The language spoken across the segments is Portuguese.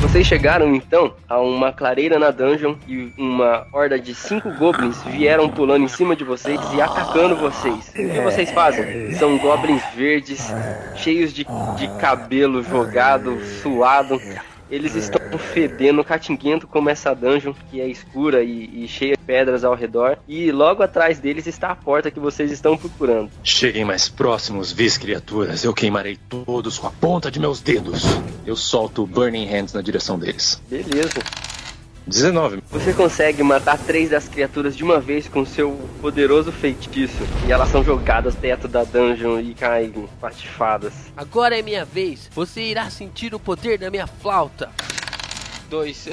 Vocês chegaram então a uma clareira na dungeon e uma horda de cinco goblins vieram pulando em cima de vocês e atacando vocês. O que vocês fazem? São goblins verdes, cheios de, de cabelo jogado, suado. Eles estão fedendo, catinguento como essa dungeon, que é escura e, e, cheia de pedras ao redor. E logo atrás deles está a porta que vocês estão procurando. Cheguem mais próximos, vis criaturas. Eu queimarei todos com a ponta de meus dedos. Eu solto Burning Hands na direção deles. Beleza. 19. Você consegue matar três das criaturas de uma vez com seu poderoso feitiço. E elas são jogadas perto da dungeon e caem patifadas. Agora é minha vez. Você irá sentir o poder da minha flauta. Dois.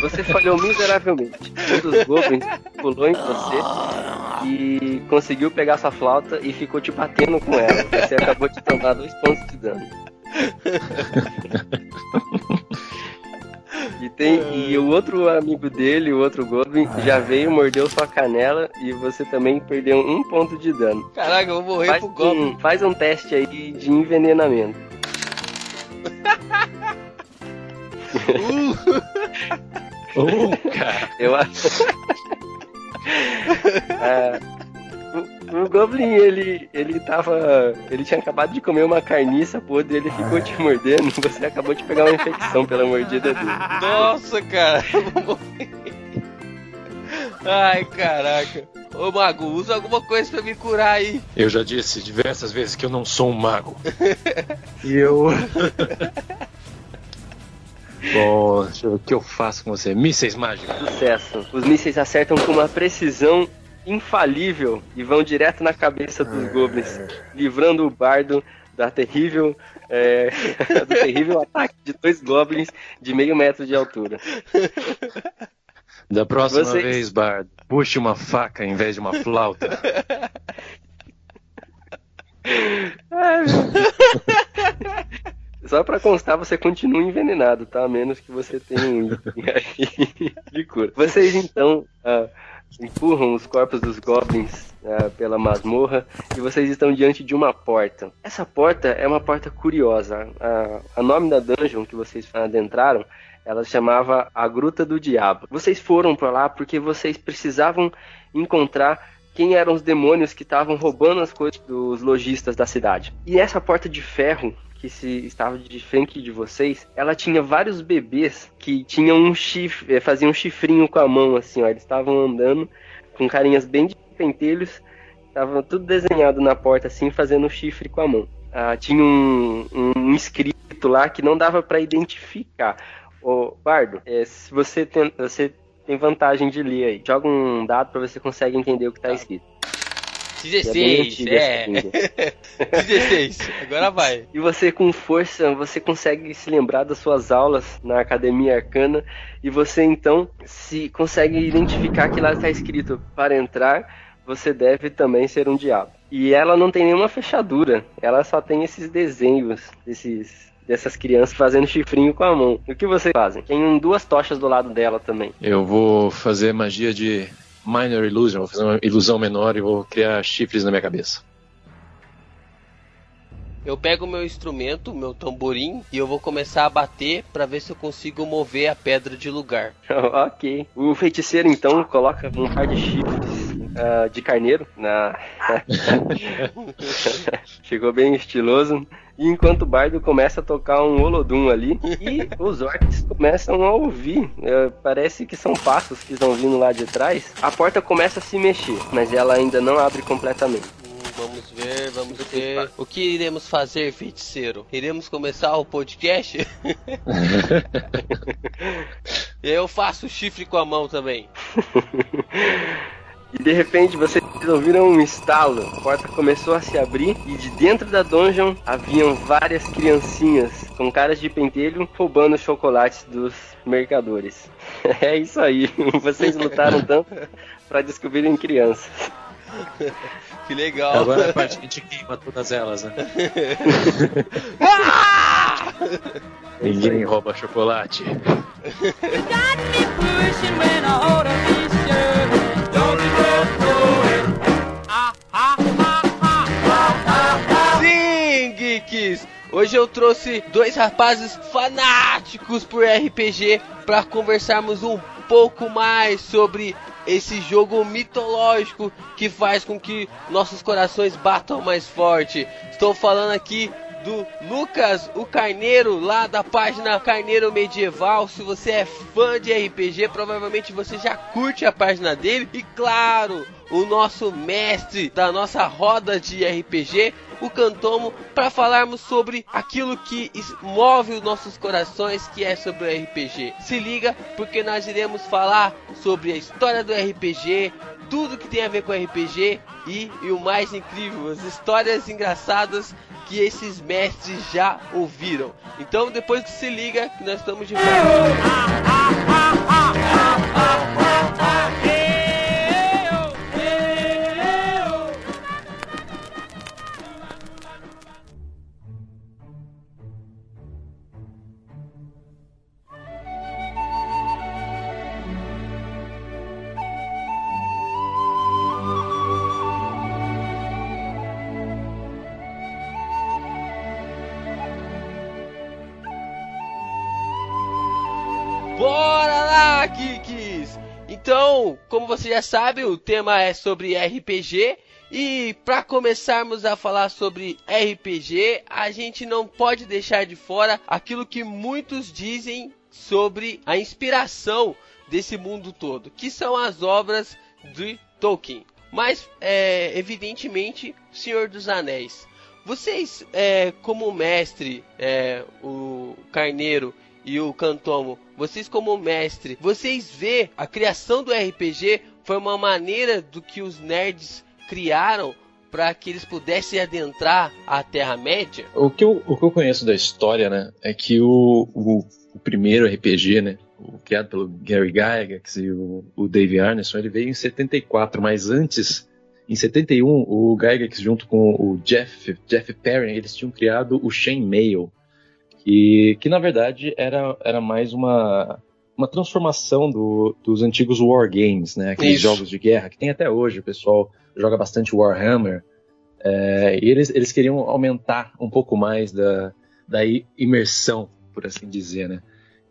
Você falhou miseravelmente. Um dos goblins pulou em você e conseguiu pegar sua flauta e ficou te batendo com ela. Você acabou de tomar dois pontos de dano. E, tem, e o outro amigo dele, o outro Goblin, já veio, mordeu sua canela e você também perdeu um ponto de dano. Caraca, eu vou morrer Faz pro Goblin. um, faz um teste aí de envenenamento. Oh, cara. Eu acho. Ah, o, Goblin, ele, ele tava. Ele tinha acabado de comer uma carniça podre, ele ficou te mordendo. Você acabou de pegar uma infecção pela mordida dele. Nossa, cara. Ai, caraca. Ô, Mago, usa alguma coisa pra me curar aí. Eu já disse diversas vezes que eu não sou um mago. e eu. Bom, deixa eu ver o que eu faço com você. Mísseis mágicos. Sucesso. Os mísseis acertam com uma precisão infalível e vão direto na cabeça dos goblins, livrando o bardo da terrível. é, do terrível ataque de dois goblins de meio metro de altura. Da próxima Vocês- vez, Bard, puxe uma faca em vez de uma flauta. Só pra constar, você continua envenenado, tá? A menos que você tenha um item aí de cura. Vocês então ah, empurram os corpos dos goblins ah, pela masmorra e vocês estão diante de uma porta. Essa porta é uma porta curiosa. A, a nome da dungeon que vocês adentraram ela chamava a Gruta do Diabo. Vocês foram pra lá porque vocês precisavam encontrar quem eram os demônios que estavam roubando as coisas dos lojistas da cidade. E essa porta de ferro que se estava de frente de vocês, ela tinha vários bebês que tinham um chifre, eh, faziam um chifrinho com a mão assim, ó, eles estavam andando com carinhas bem de pentelhos, estavam tudo desenhado na porta assim, fazendo um chifre com a mão. Ah, tinha um, um escrito lá que não dava para identificar. Ô, Bardo, eh, se você tem, você tem vantagem de ler aí. Joga um dado para você consegue entender o que tá escrito. Que é bem 16, antiga é. língua. 16. Agora vai. E você com força, você consegue se lembrar das suas aulas na Academia Arcana e você então se consegue identificar que lá está escrito para entrar, você deve também ser um diabo. E ela não tem nenhuma fechadura, ela só tem esses desenhos desses dessas crianças fazendo chifrinho com a mão. O que vocês fazem? Tem duas tochas do lado dela também. Eu vou fazer magia de Minor Illusion, vou fazer uma ilusão menor e vou criar chifres na minha cabeça. Eu pego o meu instrumento, meu tamborim, e eu vou começar a bater pra ver se eu consigo mover a pedra de lugar. ok. O feiticeiro então coloca um par de chifres ah, de carneiro na. Ficou bem estiloso. E enquanto o bardo começa a tocar um holodum ali, e os orcs começam a ouvir. eh, parece que são passos que estão vindo lá de trás. A porta começa a se mexer, mas ela ainda não abre completamente. Hum, Vamos ver, vamos ver. O que iremos fazer, feiticeiro? Iremos começar o podcast? eu faço chifre com a mão também. E de repente vocês ouviram um estalo, a porta começou a se abrir e de dentro da dungeon haviam várias criancinhas com caras de pentelho roubando chocolates dos mercadores. É isso aí, vocês lutaram tanto para descobrirem crianças. Que legal. Agora é a parte que a gente queima todas elas, né? Ah! Ninguém rouba chocolate. got me pushing when I ought to be sure. Don't you Sim, geeks! Hoje eu trouxe dois rapazes fanáticos por RPG para conversarmos um pouco mais sobre esse jogo mitológico que faz com que nossos corações batam mais forte. Estou falando aqui do Lucas, o Carneiro, lá da página Carneiro Medieval. Se você é fã de RPG, provavelmente você já curte a página dele. E claro, o nosso mestre da nossa roda de RPG, o Cantomo, para falarmos sobre aquilo que move os nossos corações, que é sobre o RPG. Se liga, porque nós iremos falar sobre a história do RPG, tudo que tem a ver com RPG e, e o mais incrível, as histórias engraçadas que esses mestres já ouviram. Então, depois que se liga, que nós estamos de volta. Já sabe, o tema é sobre RPG. E para começarmos a falar sobre RPG, a gente não pode deixar de fora aquilo que muitos dizem sobre a inspiração desse mundo todo, que são as obras de Tolkien. Mas, é, evidentemente, Senhor dos Anéis. Vocês, é, como mestre, é, o Carneiro e o Cantomo, vocês como mestre, vocês vê a criação do RPG foi uma maneira do que os nerds criaram para que eles pudessem adentrar a Terra-média? O que, eu, o que eu conheço da história, né, é que o, o, o primeiro RPG, né, o criado pelo Gary Gygax e o, o Dave Arneson, ele veio em 74, mas antes, em 71, o Gygax junto com o Jeff, Jeff Perrin, eles tinham criado o Chainmail, que, que na verdade era, era mais uma, uma transformação do, dos antigos Wargames, né, aqueles Isso. jogos de guerra que tem até hoje, o pessoal joga bastante Warhammer, é, e eles, eles queriam aumentar um pouco mais da, da imersão, por assim dizer, né?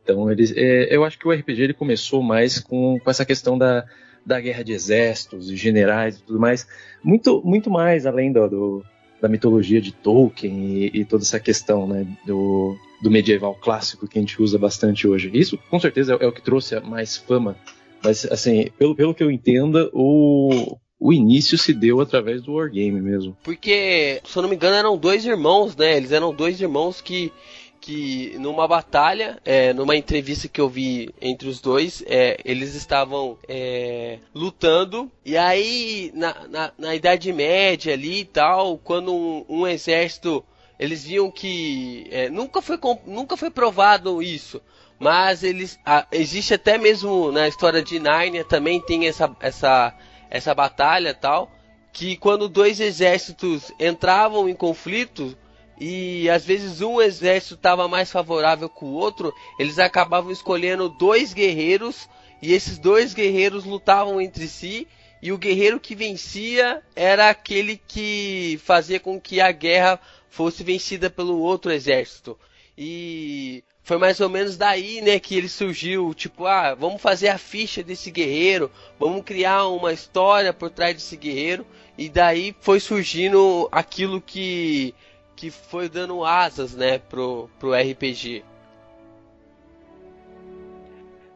Então, eles, é, eu acho que o RPG ele começou mais com, com essa questão da, da guerra de exércitos e generais e tudo mais, muito, muito mais além do, do- da mitologia de Tolkien e, e toda essa questão né, do, do medieval clássico que a gente usa bastante hoje. Isso, com certeza, é, é o que trouxe mais fama, mas, assim, pelo, pelo que eu entenda, o, o início se deu através do Wargame mesmo. Porque, se eu não me engano, eram dois irmãos, né? Eles eram dois irmãos que, que numa batalha, é, numa entrevista que eu vi entre os dois, é, eles estavam é, lutando. E aí, na, na, na Idade Média ali e tal, quando um, um exército. Eles viam que. é, nunca, foi, nunca foi provado isso. Mas eles. a- existe até mesmo na história de Nárnia também tem essa, essa, essa batalha tal que quando dois exércitos entravam em conflito e às vezes um exército estava mais favorável que o outro, eles acabavam escolhendo dois guerreiros e esses dois guerreiros lutavam entre si e o guerreiro que vencia era aquele que fazia com que a guerra fosse vencida pelo outro exército. E foi mais ou menos daí, né, que ele surgiu, tipo, ah, vamos fazer a ficha desse guerreiro, vamos criar uma história por trás desse guerreiro, e daí foi surgindo aquilo que que foi dando asas, né, pro pro RPG.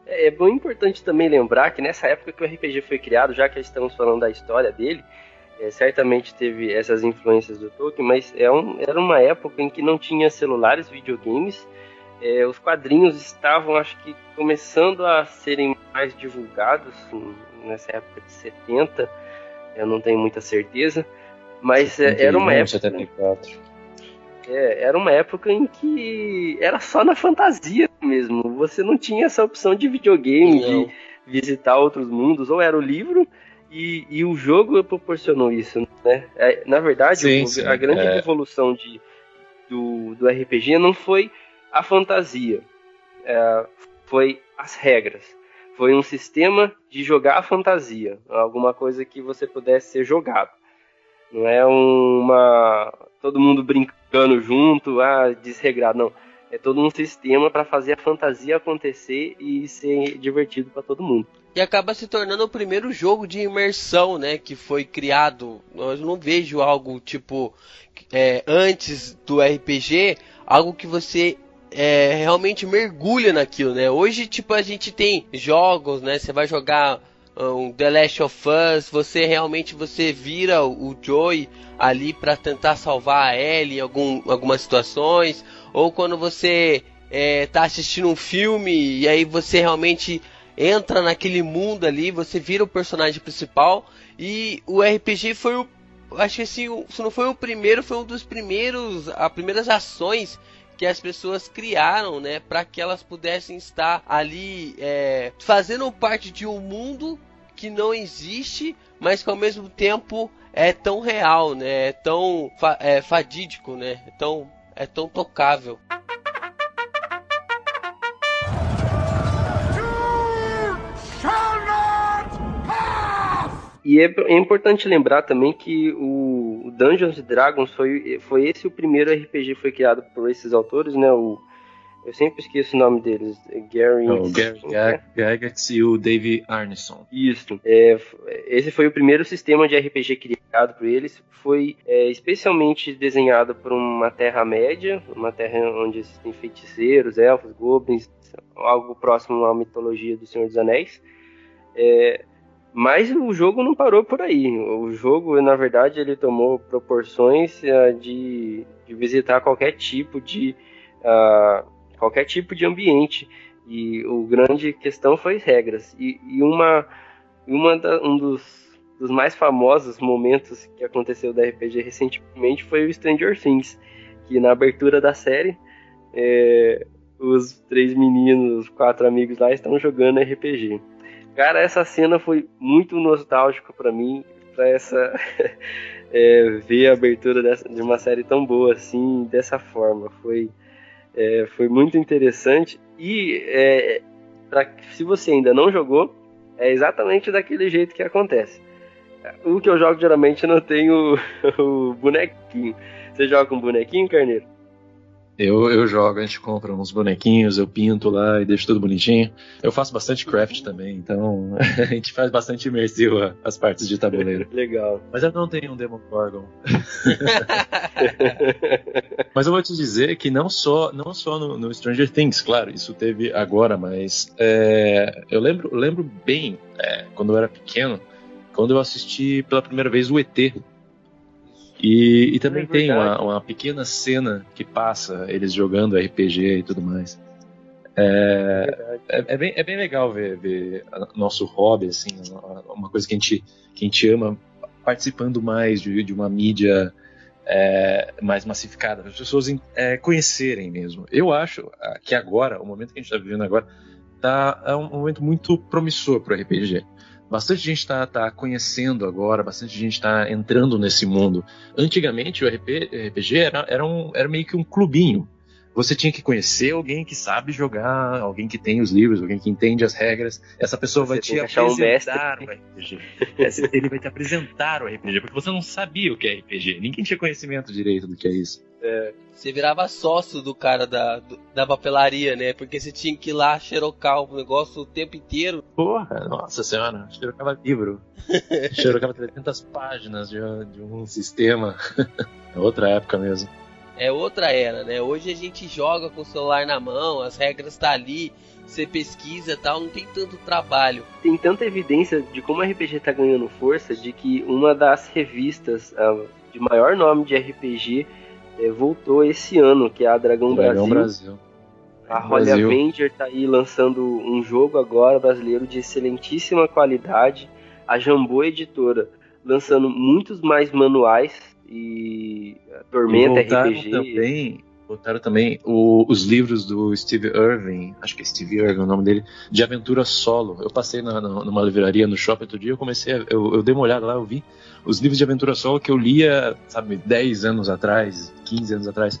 É, é bom importante também lembrar que nessa época que o RPG foi criado, já que estamos falando da história dele, é, certamente teve essas influências do Tolkien, mas é um, era uma época em que não tinha celulares, videogames, é, os quadrinhos estavam, acho que, começando a serem mais divulgados hum, nessa época de 70, eu não tenho muita certeza, mas é, era uma 71, época 74. é, era uma época em que era só na fantasia mesmo. Você não tinha essa opção de videogame, Não. de visitar outros mundos. Ou era o livro e, e o jogo proporcionou isso, né? É, na verdade, Sim, o- sim, a grande é. evolução de, do, do RPG não foi a fantasia, é, foi as regras. Foi um sistema de jogar a fantasia, alguma coisa que você pudesse ser jogado. Não é uma. todo mundo brincando junto, ah, desregrado, não. É todo um sistema para fazer a fantasia acontecer e ser divertido para todo mundo. E acaba se tornando o primeiro jogo de imersão, né? Que foi criado. Eu não vejo algo tipo é, antes do RPG, algo que você é, realmente mergulha naquilo, né? Hoje, tipo, a gente tem jogos, né? Você vai jogar um The Last of Us, você realmente você vira o Joey ali para tentar salvar a Ellie em algum, algumas situações, ou quando você é, tá assistindo um filme e aí você realmente entra naquele mundo ali, você vira o personagem principal e o RPG foi o acho que assim, se não foi o primeiro, foi um dos primeiros, as primeiras ações que as pessoas criaram, né, para que elas pudessem estar ali é, fazendo parte de um mundo que não existe, mas que ao mesmo tempo é tão real, né, é tão fa é, fadídico, né, é tão, é tão tocável. E é, é, importante lembrar também que o Dungeons Dragons foi, foi esse o primeiro RPG que foi criado por esses autores, né? O, eu sempre esqueço o nome deles. Gary. Oh, Gary Gygax e o Dave Arneson. Isso. É, esse foi o primeiro sistema de RPG criado por eles. Foi é, especialmente desenhado por uma Terra-média, uma terra onde existem feiticeiros, elfos, goblins, algo próximo à mitologia do Senhor dos Anéis. É, mas o jogo não parou por aí. O jogo, na verdade, ele tomou proporções uh, de, de, visitar qualquer tipo de uh, qualquer tipo de ambiente. E o grande questão foi regras. E, e uma, uma da, um dos, dos, mais famosos momentos que aconteceu da RPG recentemente foi o Stranger Things, que na abertura da série é, os três meninos, quatro amigos lá estão jogando RPG. Cara, essa cena foi muito nostálgica para mim, para essa é, ver a abertura dessa, de uma série tão boa assim, dessa forma. Foi, é, foi muito interessante e é, pra, se você ainda não jogou, é exatamente daquele jeito que acontece. O que eu jogo geralmente não tem o, bonequinho. Você joga com bonequinho, Carneiro? Eu, eu jogo, a gente compra uns bonequinhos, eu pinto lá e deixo tudo bonitinho. Eu faço bastante craft também, então a gente faz bastante imersivo as partes de tabuleiro. Legal. Mas eu não tenho um Demogorgon. mas eu vou te dizer que não só, não só no, no Stranger Things, claro, isso teve agora, mas é, eu lembro, lembro bem, é, quando eu era pequeno, quando eu assisti pela primeira vez o ET e, e também é tem uma, uma, pequena cena que passa eles jogando RPG e tudo mais. É, é, é, bem, é bem legal ver, ver nosso hobby, assim, uma coisa que a gente, que a gente ama participando mais de, de uma mídia é, mais massificada, as pessoas é, conhecerem mesmo. Eu acho que agora, o momento que a gente está vivendo agora, tá, é um momento muito promissor para o RPG bastante gente está tá conhecendo agora, bastante gente está entrando nesse mundo. Antigamente o RPG era, era, um, era meio que um clubinho. Você tinha que conhecer alguém que sabe jogar, alguém que tem os livros, alguém que entende as regras. Essa pessoa você vai te apresentar um o RPG. Ele vai te apresentar o RPG, porque você não sabia o que é RPG. Ninguém tinha conhecimento direito do que é isso. É. Você virava sócio do cara da, da papelaria, né? Porque você tinha que ir lá xerocar o negócio o tempo inteiro. Porra, nossa senhora, xerocava livro. xerocava 300 páginas de, de um sistema. é outra época mesmo. É outra era, né? Hoje a gente joga com o celular na mão, as regras tá ali, você pesquisa tal, não tem tanto trabalho. Tem tanta evidência de como o RPG tá ganhando força, de que uma das revistas uh, de maior nome de RPG é, voltou esse ano, que é a Dragão, Dragão Brasil. Brasil. A Holly Avenger tá aí lançando um jogo agora brasileiro de excelentíssima qualidade. A Jambô Editora lançando muitos mais manuais e Tormenta e RPG. Também, botaram também o, os livros do Steve Irving, acho que é Steve Irving o nome dele, de aventura solo. Eu passei na, na, numa livraria no shopping outro dia, eu comecei, a, eu, eu dei uma olhada lá, eu vi os livros de aventura solo que eu lia, sabe, 10 anos atrás, 15 anos atrás.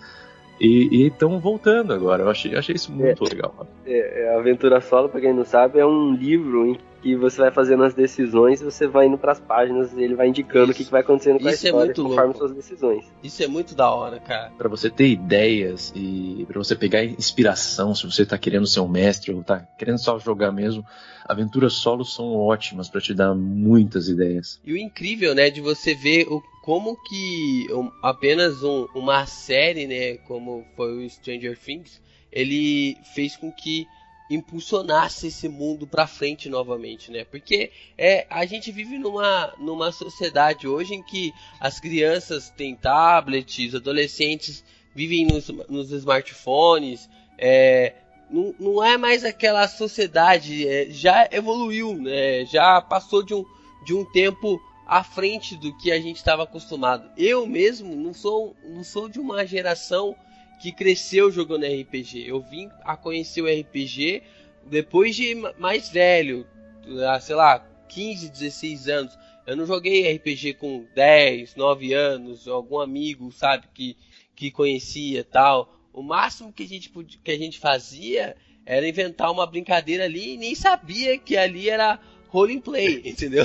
E estão voltando agora. Eu achei, achei isso muito é, legal. É, é, Aventura Solo, para quem não sabe, é um livro em que você vai fazendo as decisões, você vai indo pras páginas e ele vai indicando o que, que vai acontecendo com a Isso é história muito conforme louco. suas decisões. Isso é muito da hora, cara. Pra você ter ideias e pra você pegar inspiração, se você tá querendo ser um mestre ou tá querendo só jogar mesmo, aventuras solo são ótimas pra te dar muitas ideias. E o incrível, né, de você ver o, como que um- apenas um- uma série, né, como foi o Stranger Things, ele fez com que impulsionasse esse mundo pra frente novamente, né? Porque é, a gente vive numa, numa sociedade hoje em que as crianças têm tablets, adolescentes vivem nos, nos smartphones, é, não, não é mais aquela sociedade, é, já evoluiu, né? Já passou de um, de um tempo à frente do que a gente estava acostumado. Eu mesmo não sou, não sou de uma geração que cresceu jogando RPG. Eu vim a conhecer o RPG depois de ma- mais velho, sei lá, 15, 16 anos. Eu não joguei RPG com 10, 9 anos, algum amigo, sabe, que, que conhecia tal. O máximo que a gente que a gente fazia era inventar uma brincadeira ali e nem sabia que ali era role play, entendeu?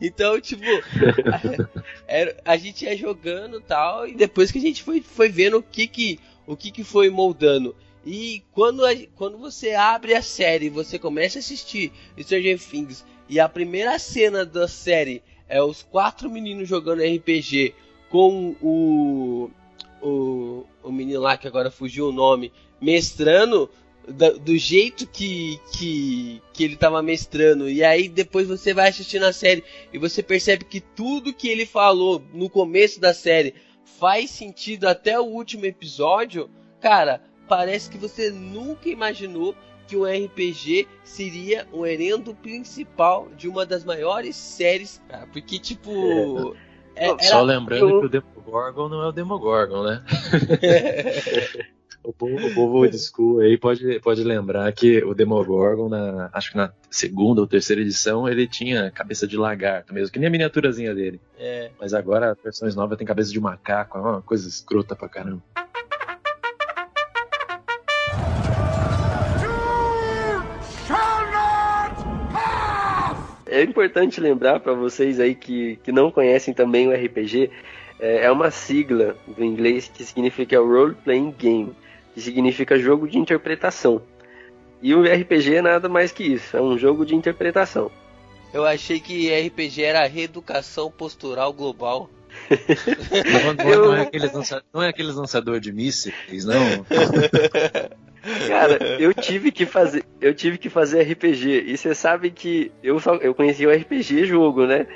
Então, tipo, era- a gente ia jogando tal e depois que a gente foi, foi vendo o que que o que que foi moldando. E quando, a- quando você abre a série você começa a assistir Stranger Things e a primeira cena da série é os quatro meninos jogando RPG com o o, o menino lá que agora fugiu o nome mestrando do jeito que, que, que ele tava mestrando. E aí depois você vai assistindo a série e você percebe que tudo que ele falou no começo da série faz sentido até o último episódio. Cara, parece que você nunca imaginou que o RPG seria o herendo principal de uma das maiores séries, cara. Porque, tipo. é- era- Só lembrando eu- que o Demogorgon não é o Demogorgon, né? O povo, o povo old school aí pode, pode lembrar que o Demogorgon, na, acho que na segunda ou terceira edição, ele tinha cabeça de lagarto mesmo, que nem a miniaturazinha dele. é. Mas agora as versões novas tem cabeça de macaco, é uma coisa escrota pra caramba. É importante lembrar para vocês aí que, que não conhecem também o RPG, é, é uma sigla do inglês que significa Role Playing Game, que significa jogo de interpretação. E o RPG é nada mais que isso, é um jogo de interpretação. Eu achei que RPG era reeducação postural global. Não, não- Eu- não é aqueles lança- não é aqueles lançadores de mísseis, não. Cara, eu tive que fazer, eu tive que fazer RPG. E você sabe que eu só eu conheci o RPG jogo, né?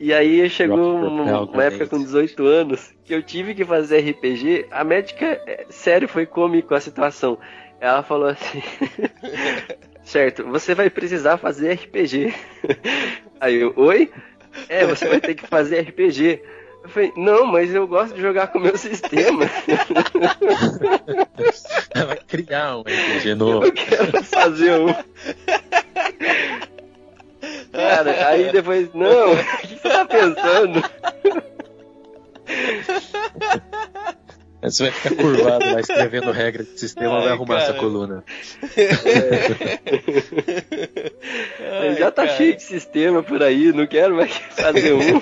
E aí chegou uma, uma época com 18 anos que eu tive que fazer RPG. A médica, é, sério, foi cômico a situação. Ela falou assim: Certo, você vai precisar fazer RPG. Aí eu, oi? É, você vai ter que fazer RPG. Eu falei, não, mas eu gosto de jogar com o meu sistema. Vai criar um RPG novo. Eu quero fazer um. Cara, aí depois, não, o que você tá pensando? Você vai ficar curvado lá escrevendo regra de sistema, Ai, vai arrumar essa cara. coluna. Ai, Já tá cara. cheio de sistema por aí, não quero mais fazer um.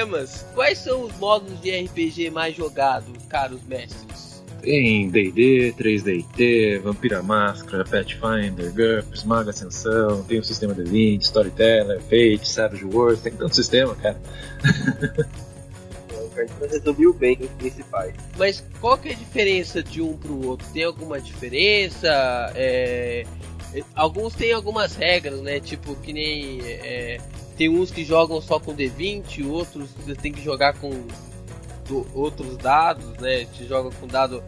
Sistemas, quais são os modos de RPG mais jogados, caros mestres? Tem D&D, 3DT, Vampira Máscara, Pathfinder, GURPS, Maga Ascensão, tem o sistema D20, Storyteller, Fate, Savage Wars, tem tanto sistema, cara. O Cartão resolveu bem os principais. Mas qual que é a diferença de um pro outro? Tem alguma diferença? É, é, Alguns têm algumas regras, né? Tipo, que nem. é, tem uns que jogam só com D20, outros você tem que jogar com do- outros dados, né? Você joga com dado.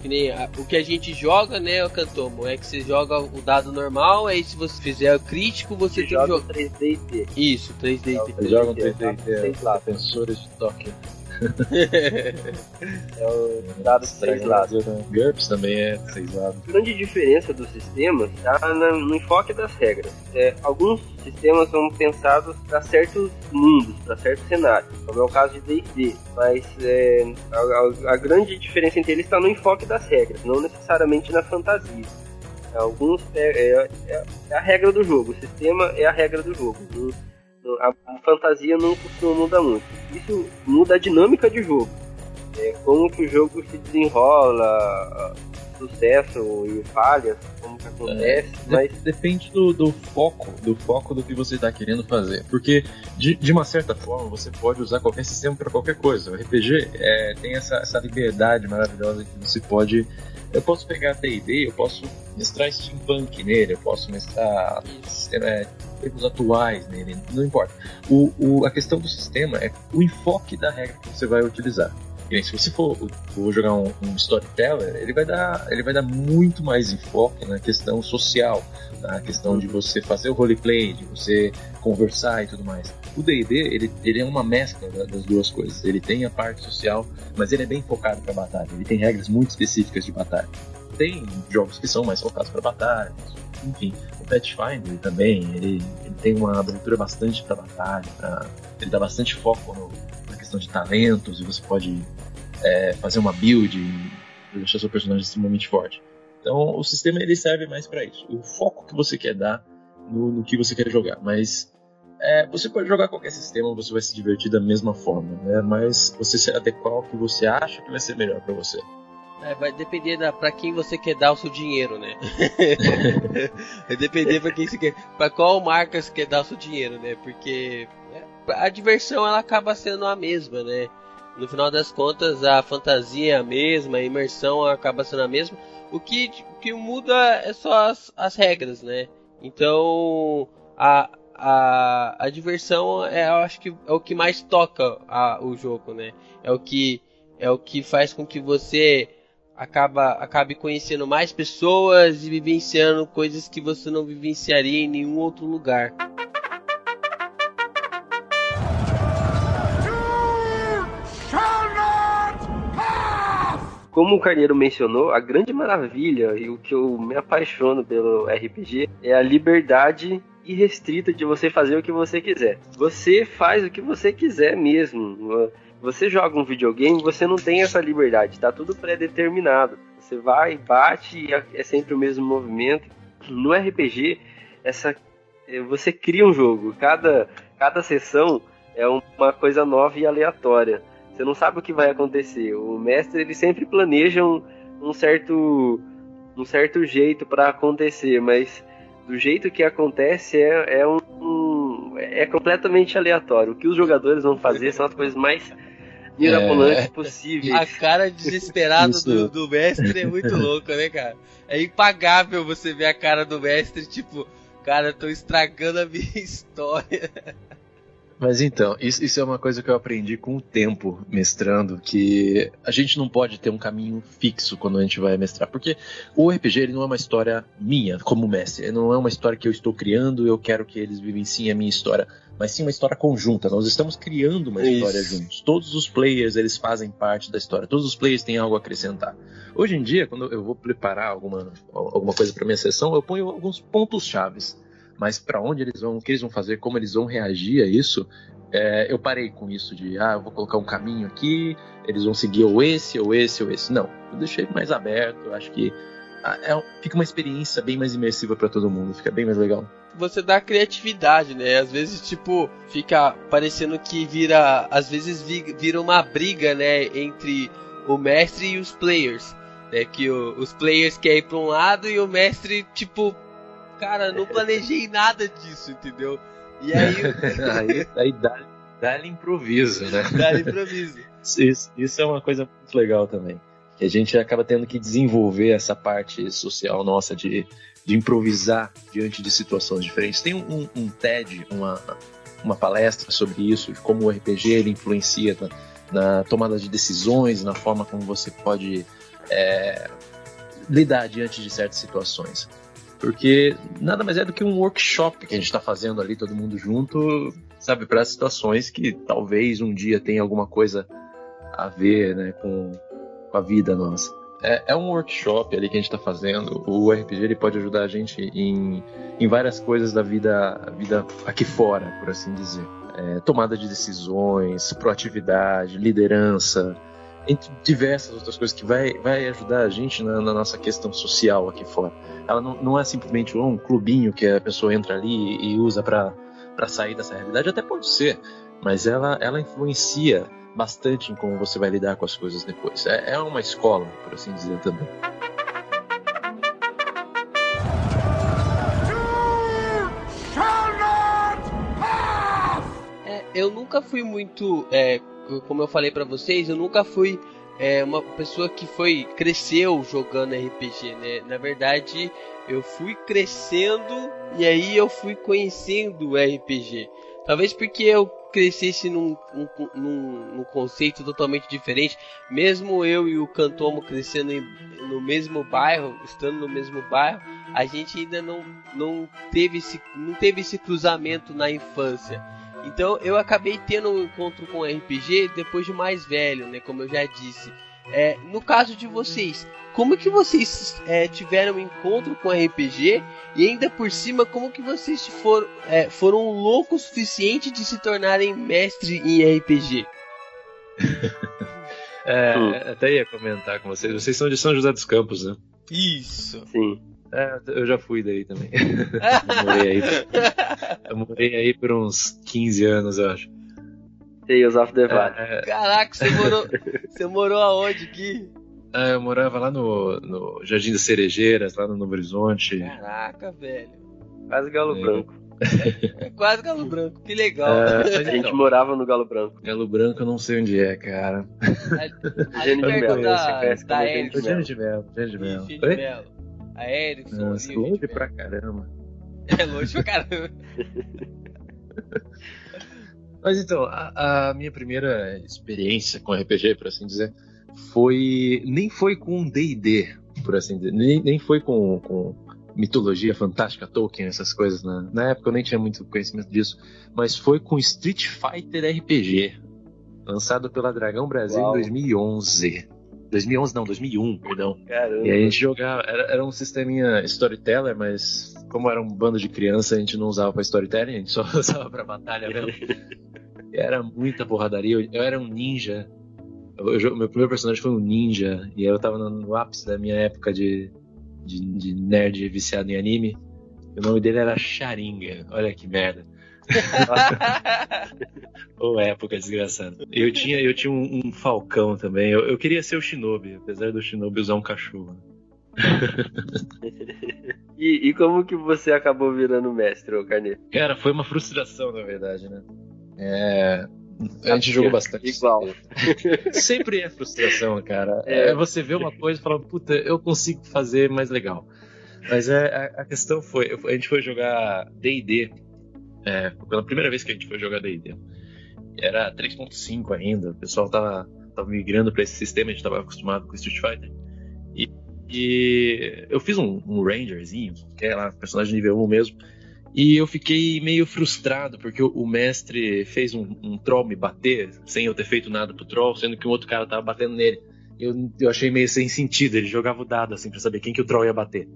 Que nem a- o que a gente joga, né, o Cantomo? É que você joga o dado normal, aí se você fizer o crítico, você tem que joga jogar. 3D e T. Isso, 3D. Eles jogam D&D, 3DT, seis lados. defensores de toque. É o dado de seis lados. GURPS também é seis lados. A grande diferença dos sistemas está no enfoque das regras. É, alguns sistemas são pensados para certos mundos, para certos cenários, como é o caso de D&D, mas é, a, a- a grande diferença entre eles está no enfoque das regras, não necessariamente na fantasia. Alguns é, é- é- é a regra do jogo, o sistema é a regra do jogo. A, fantasia não costuma mudar muito. Isso muda a dinâmica de jogo. É, como que o jogo se desenrola, sucesso e falhas, como que acontece, De- mas Depende do, do foco, do foco do que você está querendo fazer. Porque, de, de uma certa forma, você pode usar qualquer sistema para qualquer coisa. O RPG é, tem essa, essa liberdade maravilhosa que você pode. Eu posso pegar D&D, eu posso mestrar steampunk nele, eu posso mestrar sistema, é, tempos atuais nele, não importa. O, o- a questão do sistema é o enfoque da regra que você vai utilizar. Que nem Se você for, for jogar um, um storyteller, ele vai dar, ele vai dar muito mais enfoque na questão social, na questão de você fazer o roleplay, de você conversar e tudo mais. O D&D, ele, ele é uma mescla da- das duas coisas. Ele tem a parte social, mas ele é bem focado para batalha. Ele tem regras muito específicas de batalha. Tem jogos que são mais focados para batalha, enfim. O Pathfinder também, ele, ele tem uma abertura bastante para batalha, pra- ele dá bastante foco no- na questão de talentos e você pode é, fazer uma build e deixar seu personagem extremamente forte. Então o sistema ele serve mais para isso. O foco que você quer dar no, no que você quer jogar. Mas é, você pode jogar qualquer sistema, você vai se divertir da mesma forma, né? Mas você se adequar ao que você acha que vai ser melhor para você. É, vai depender da para quem você quer dar o seu dinheiro, né? vai depender para quem você quer, para qual marca você quer dar o seu dinheiro, né? Porque é, a diversão ela acaba sendo a mesma, né? No final das contas, a fantasia é a mesma, a imersão acaba sendo a mesma. O que, o que muda é só as, as regras, né? Então, a, a, a diversão é, eu acho que é o que mais toca a, o jogo, né? É o que é o que faz com que você acaba acabe conhecendo mais pessoas e vivenciando coisas que você não vivenciaria em nenhum outro lugar. como o Carneiro mencionou, a grande maravilha e o que eu me apaixono pelo RPG é a liberdade irrestrita de você fazer o que você quiser. Você faz o que você quiser mesmo. Você joga um videogame, você não tem essa liberdade, tá tudo pré-determinado. Você vai, bate é sempre o mesmo movimento. No RPG, essa você cria um jogo. Cada cada sessão é uma coisa nova e aleatória. Você não sabe o que vai acontecer. O mestre ele sempre planeja um, um certo um certo jeito para acontecer, mas do jeito que acontece é, é um, é completamente aleatório. O que os jogadores vão fazer são as coisas mais mirabolantes É. possíveis. A cara desesperada do, do mestre é muito louca, né, cara? É impagável você ver a cara do mestre, tipo, cara, tô estragando a minha história. Mas então, isso, isso é uma coisa que eu aprendi com o tempo mestrando, que a gente não pode ter um caminho fixo quando a gente vai mestrar, porque o RPG ele não é uma história minha como mestre, não é uma história que eu estou criando, eu quero que eles vivenciem a minha história, mas sim uma história conjunta. Nós estamos criando uma Isso. história juntos. Todos os players eles fazem parte da história, todos os players têm algo a acrescentar. Hoje em dia, quando eu vou preparar alguma, alguma coisa para minha sessão, eu ponho alguns pontos chaves mas para onde eles vão, o que eles vão fazer, como eles vão reagir a isso, é, eu parei com isso de, ah, eu vou colocar um caminho aqui, eles vão seguir ou esse, ou esse, ou esse. Não, eu deixei mais aberto, acho que ah, é, fica uma experiência bem mais imersiva para todo mundo, fica bem mais legal. Você dá criatividade, né? Às vezes, tipo, fica parecendo que vira. Às vezes vi- vira uma briga, né? Entre o mestre e os players. Né? Que o- os players querem ir pra um lado e o mestre, tipo, cara, não planejei nada disso, entendeu? E aí aí aí dá, dá improviso, né? dá improviso. Isso, isso é uma coisa muito legal também. Que a gente acaba tendo que desenvolver essa parte social nossa de, de improvisar diante de situações diferentes. Tem um, um TED, uma, uma palestra sobre isso, de como o RPG ele influencia na, na tomada de decisões, na forma como você pode é, lidar diante de certas situações. Porque nada mais é do que um workshop que a gente está fazendo ali, todo mundo junto, sabe, para situações que talvez um dia tenha alguma coisa a ver né, com, com a vida nossa. É, é um workshop ali que a gente está fazendo. O RPG ele pode ajudar a gente em, em várias coisas da vida, vida aqui fora, por assim dizer. É, tomada de decisões, proatividade, liderança, entre diversas outras coisas que vai, vai ajudar a gente na, na nossa questão social aqui fora. Ela não, não é simplesmente um clubinho que a pessoa entra ali e usa para sair dessa realidade, até pode ser, mas ela, ela influencia bastante em como você vai lidar com as coisas depois. É, é uma escola, por assim dizer também. É, eu nunca fui muito, é, como eu falei pra vocês, eu nunca fui é, uma pessoa que foi cresceu jogando RPG, né? Na verdade, eu fui crescendo e aí eu fui conhecendo o RPG. Talvez porque eu crescesse num, num, num, num conceito totalmente diferente, mesmo eu e o Cantomo crescendo em, no mesmo bairro, estando no mesmo bairro, a gente ainda não, não, teve esse, não teve esse cruzamento na infância. Então eu acabei tendo um encontro com RPG depois de mais velho, né? Como eu já disse. É, no caso de vocês, como que vocês é, tiveram um encontro com RPG e ainda por cima como que vocês foram, é, foram loucos o suficiente de se tornarem mestre em RPG? É, até ia comentar com vocês. Vocês são de São José dos Campos, né? Isso. Sim. É, eu já fui daí também. eu, morei aí, eu morei aí por uns 15 anos, eu acho. Tales of the Valley. É, Caraca, você morou, você morou aonde aqui? é, eu morava lá no, no Jardim das Cerejeiras, lá no Novo Horizonte. Caraca, velho. Quase Galo É. Branco. É quase Galo Branco, que legal. É, A gente então, morava no Galo Branco. Galo Branco eu não sei onde é, cara. Gênio de perto Melo, da, da como Gênio de Melo, Gênio de Melo. Gênio de? Melo. A Erickson. Nossa, ali, longe de pra caramba. É longe pra caramba. Mas então, a, a minha primeira experiência com RPG, por assim dizer, foi. Nem foi com DD, por assim dizer. Nem, nem foi com, com mitologia fantástica, Tolkien, essas coisas. Na, na época eu nem tinha muito conhecimento disso. Mas foi com Street Fighter RPG, lançado pela Dragão Brasil Uau. em 2011. 2011 não, 2001, perdão. Caramba. E a gente jogava, era, era um sisteminha storyteller, mas como era um bando de criança, a gente não usava pra storytelling, a gente só usava pra batalha mesmo. E era muita porradaria, eu, eu era um ninja. Eu- eu- meu primeiro personagem foi um ninja, e eu tava no, no ápice da minha época de, de, de nerd viciado em anime. E o nome dele era Sharinga, olha que merda. Ô, época desgraçada. Eu tinha, eu tinha um, um falcão também. Eu, eu queria ser o Shinobi, apesar do Shinobi usar um cachorro. E, e como que você acabou virando mestre, ô Carneiro? Cara, foi uma frustração, na verdade, né? É. A gente jogou bastante. Igual. Sempre é frustração, cara. É. É, você ver uma coisa e falar, puta, eu consigo fazer mais legal. Mas é, a, a questão foi, a gente foi jogar D&D, é, pela primeira vez que a gente foi jogar D&D. Era 3.5 ainda, o pessoal tava, tava migrando pra esse sistema, a gente tava acostumado com Street Fighter. E, e eu fiz um, um Rangerzinho, que é lá, personagem nível 1 mesmo, e eu fiquei meio frustrado, porque o, o mestre fez um, um troll me bater, sem eu ter feito nada pro troll, sendo que um outro cara tava batendo nele. Eu, eu achei meio sem sentido, ele jogava o dado assim pra saber quem que o troll ia bater.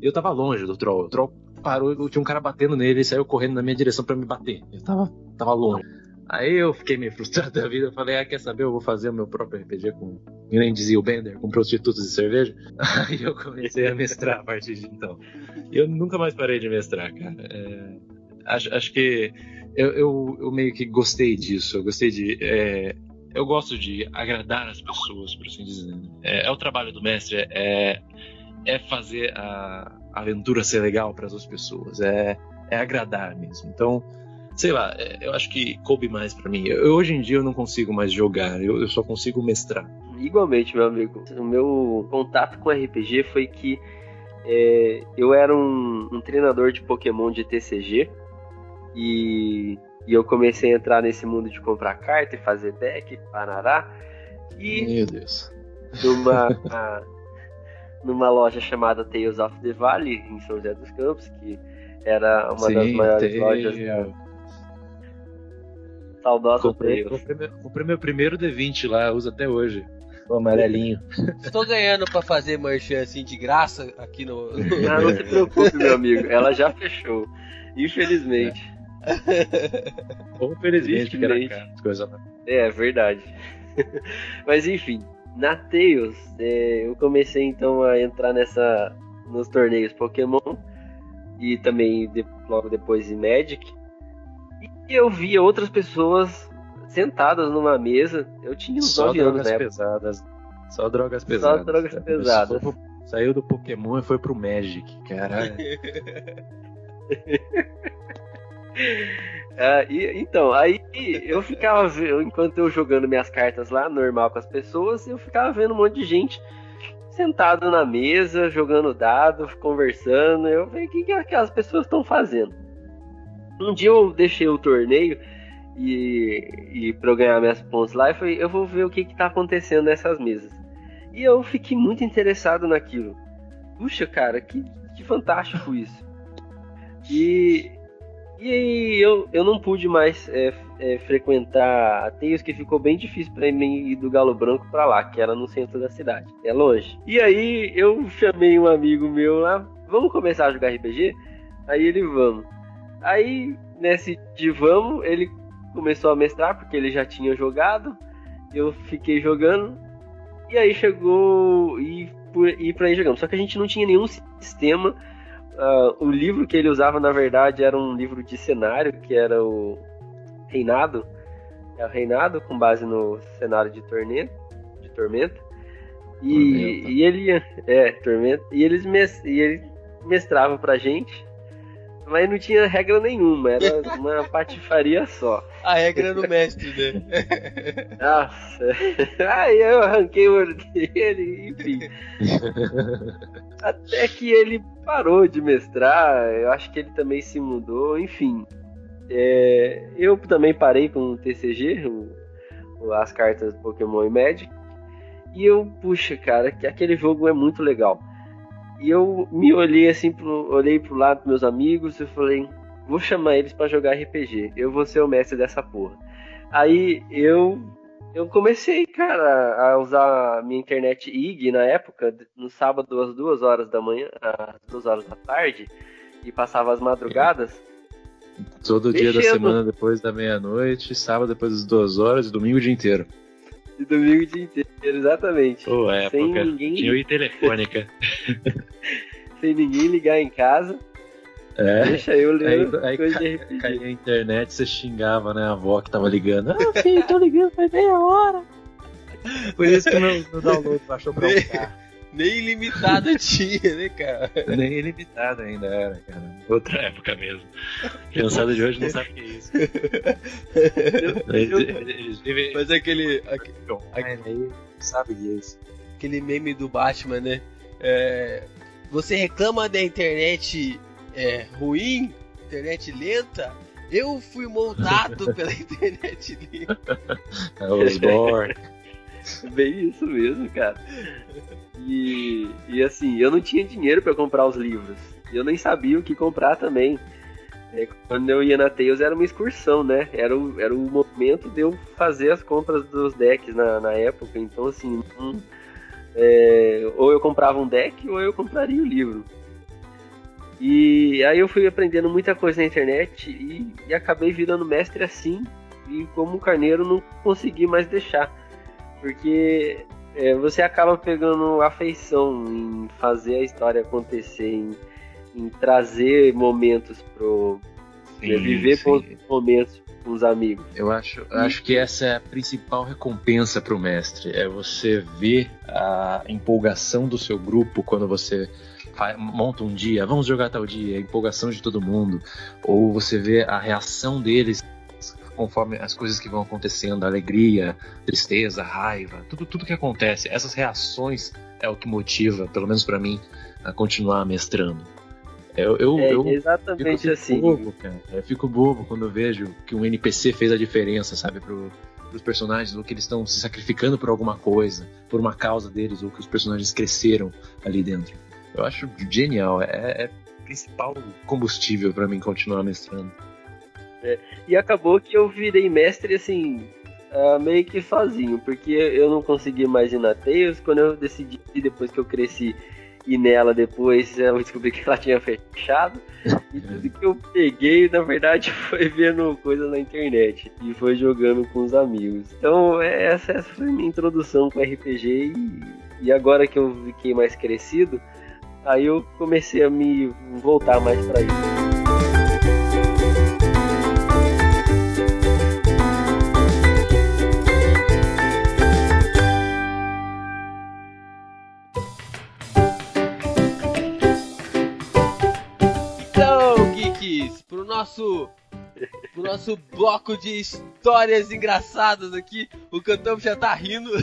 Eu tava longe do troll, o troll parou, tinha um cara batendo nele e saiu correndo na minha direção pra me bater. Eu tava, tava longe. Aí eu fiquei meio frustrado da vida, eu falei, ah, quer saber, eu vou fazer o meu próprio RPG com, nem dizia o Bender, com prostitutos e cerveja. Aí eu comecei a mestrar a partir de então. E eu nunca mais parei de mestrar, cara. É, acho, acho que eu, eu, eu meio que gostei disso, eu gostei de... é, eu gosto de agradar as pessoas, por assim dizer. É, é o trabalho do mestre, é, é fazer a aventura ser legal para as outras pessoas, é, é agradar mesmo. Então, sei lá, é, eu acho que coube mais para mim. Eu- hoje em dia eu não consigo mais jogar, eu, eu só consigo mestrar. Igualmente, meu amigo. O meu contato com RPG foi que é, eu era um, um treinador de Pokémon de TCG e, e eu comecei a entrar nesse mundo de comprar carta e fazer deck, parará. E Meu Deus. numa, a- numa loja chamada Tales of the Valley, em São José dos Campos, que era uma das Sim, maiores tem- lojas Saudosa Comprei, comprei, meu, comprei meu primeiro D20 lá, uso até hoje. O amarelinho. Estou ganhando pra fazer merchan assim de graça aqui no. Não, não se preocupe, meu amigo. Ela já fechou. Infelizmente. Ou felizmente, porque era caro, lá. É, é verdade. Mas enfim, na Tails, é, eu comecei então a entrar nessa nos torneios Pokémon e também de- logo depois em Magic. E eu via outras pessoas sentadas numa mesa. Eu tinha uns Só 9 anos drogas pesadas. Só drogas pesadas. drogas cara. pesadas. Só- Saiu do Pokémon e foi pro Magic, caralho. Ah, e- então, aí eu ficava enquanto eu jogando minhas cartas lá, normal com as pessoas, eu ficava vendo um monte de gente sentado na mesa, jogando dado, conversando. Eu falei, o que, que aquelas pessoas estão fazendo? Um dia eu deixei o torneio e, e pra eu ganhar minhas pontos lá, eu falei, eu vou ver o que, que tá acontecendo nessas mesas. E eu fiquei muito interessado naquilo. Puxa, cara, que, que fantástico isso. E, e aí eu, eu não pude mais é, é, frequentar a Teios, que ficou bem difícil para mim ir do Galo Branco para lá, que era no centro da cidade. É longe. E aí eu chamei um amigo meu lá, vamos começar a jogar RPG? Aí ele, vamos. Aí, nesse de vamos, ele começou a mestrar, porque ele já tinha jogado. Eu fiquei jogando. E aí chegou e, e pra aí jogamos. Só que a gente não tinha nenhum sistema ah, o livro que ele usava, na verdade, era um livro de cenário, que era o Reinado. É o Reinado, com base no cenário de Tormenta. De Tormenta. E, Tormenta. e ele. É, Tormenta. E eles mes, e ele mestrava pra gente. Mas não tinha regra nenhuma, era uma patifaria só. A regra é no mestre, né? Nossa. Aí eu arranquei o olho dele, enfim. Até que ele parou de mestrar, eu acho que ele também se mudou, enfim. É, eu também parei com o TCG, o- as cartas Pokémon e Magic. E eu, puxa, cara, que aquele jogo é muito legal. E eu me olhei assim, pro, olhei pro lado dos meus amigos e falei, vou chamar eles pra jogar RPG. Eu vou ser o mestre dessa porra. Aí eu eu comecei, cara, a usar a minha internet IG na época, no sábado às duas horas da manhã, às duas horas da tarde, e passava as madrugadas. Todo dia da Mexendo. semana depois da meia-noite, sábado depois das duas horas e domingo o dia inteiro. E domingo o dia inteiro, exatamente. Pô, Sem época. ninguém- Tinha o telefônica. Sem ninguém ligar em casa. É. Deixa eu ler Aí, aí ca- caía a internet, você xingava, né? A avó que tava ligando. Ah, filho, tô ligando faz meia hora. Por isso que meu, meu download baixou pra um carro. Nem limitada tinha, né, cara? Nem ilimitado ainda era, cara. Outra época mesmo. Criançada de hoje não sabe o que é isso. Eles, eles vivem Mas aquele, aque- online aí, sabe o que é aquele meme do Batman, né? É, você reclama da internet é, ruim, internet lenta? Eu fui moldado pela internet lenta. É os Borg. Bem isso mesmo, cara. E, e assim, eu não tinha dinheiro pra comprar os livros. Eu nem sabia o que comprar também. É, quando eu ia na Tails era uma excursão, né? Era o, era o momento de eu fazer as compras dos decks na, na época. Então, assim, não- é, ou eu comprava um deck ou eu compraria o livro. E aí eu fui aprendendo muita coisa na internet e, e acabei virando mestre assim. E como carneiro não consegui mais deixar. Porque é, você acaba pegando afeição em fazer a história acontecer, em, em trazer momentos pro. é, viver sim. momentos com os amigos. Eu acho, eu acho que essa é a principal recompensa para o mestre. É você ver a empolgação do seu grupo quando você monta um dia, vamos jogar tal dia, a empolgação de todo mundo. Ou você vê a reação deles conforme as coisas que vão acontecendo, alegria, tristeza, raiva, tudo, tudo que acontece. Essas reações é o que motiva, pelo menos para mim, a continuar mestrando. Eu, eu, É eu exatamente fico assim. bobo, cara. Eu fico bobo quando eu vejo que um NPC fez a diferença, sabe, pro, pros personagens, ou que eles estão se sacrificando por alguma coisa, por uma causa deles, ou que os personagens cresceram ali dentro. Eu acho genial, é, é principal combustível pra mim continuar mestrando. É, e acabou que eu virei mestre assim, ah, meio que sozinho, porque eu não consegui mais ir na Tails. Quando eu decidi, depois que eu cresci, ir nela depois, eu descobri que ela tinha fechado. E tudo que eu peguei, na verdade, foi vendo coisa na internet e foi jogando com os amigos. Então, é- essa, essa foi minha introdução com RPG. E, e agora que eu fiquei mais crescido, aí eu comecei a me voltar mais pra isso. Nosso pro nosso bloco de histórias engraçadas aqui, o Cantão já tá rindo.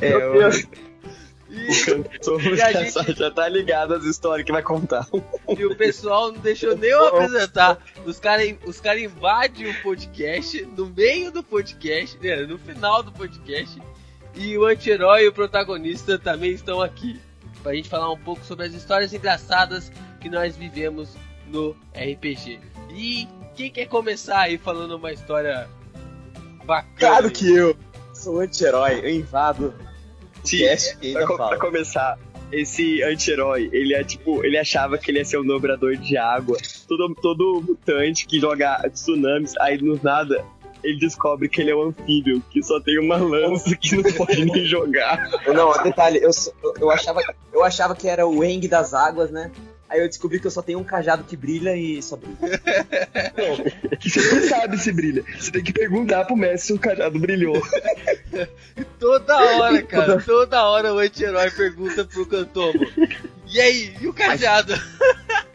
É, eu, E, E a já, gente- já tá ligado às histórias que vai contar. e o pessoal não deixou nem eu apresentar. Os caras os cara invadem o podcast, no meio do podcast, né, no final do podcast. E o anti-herói e o protagonista também estão aqui. Pra gente falar um pouco sobre as histórias engraçadas que nós vivemos no RPG. E quem quer começar aí falando uma história bacana? Claro que eu sou anti-herói, eu invado o Sim, Pra, pra começar, esse anti-herói, ele é tipo, ele achava que ele ia ser um dobrador de água. Todo, todo mutante que joga tsunamis, aí no nada, ele descobre que ele é um anfíbio, que só tem uma lança que não pode nem jogar. Não, detalhe, eu, sou- eu, eu achava, eu achava que era o Eng das águas, né? Aí eu descobri que eu só tenho um cajado que brilha e só brilha. Que você não sabe se brilha. Você tem que perguntar pro mestre se o cajado brilhou. Toda hora, cara, toda hora o anti-herói pergunta pro Cantomo. E aí, e o cajado?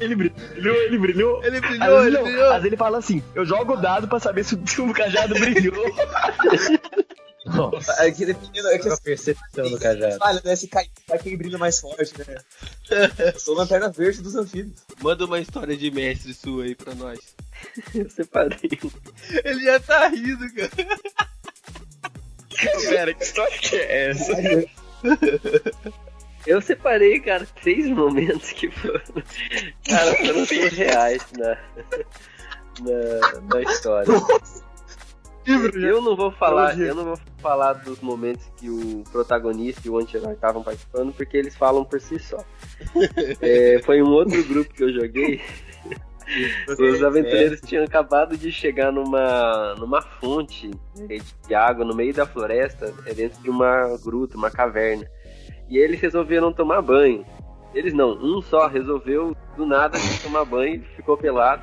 Ele brilhou, ele brilhou. Ele brilhou, vezes, ele não, brilhou. às vezes ele fala assim: eu jogo o dado pra saber se, se o cajado brilhou. Nossa, É que dependendo, é que a percepção do cajado. falha, né? Se cair, vai quem brilha mais forte, né? Eu sou lanterna verde dos anfíbios. Manda uma história de mestre sua aí pra nós. Eu separei. Ele já tá rindo, cara. Pera, que história que é essa? Eu separei, cara, três momentos que foram. Cara, foram surreais na, na, na história. Eu não vou falar, eu não vou falar dos momentos que o protagonista e o anti-herói estavam participando, porque eles falam por si só. É, foi um outro grupo que eu joguei. Os aventureiros tinham acabado de chegar numa, numa fonte né, de água no meio da floresta, é dentro de uma gruta, uma caverna. E eles resolveram tomar banho. Eles não, um só resolveu do nada tomar banho, ficou pelado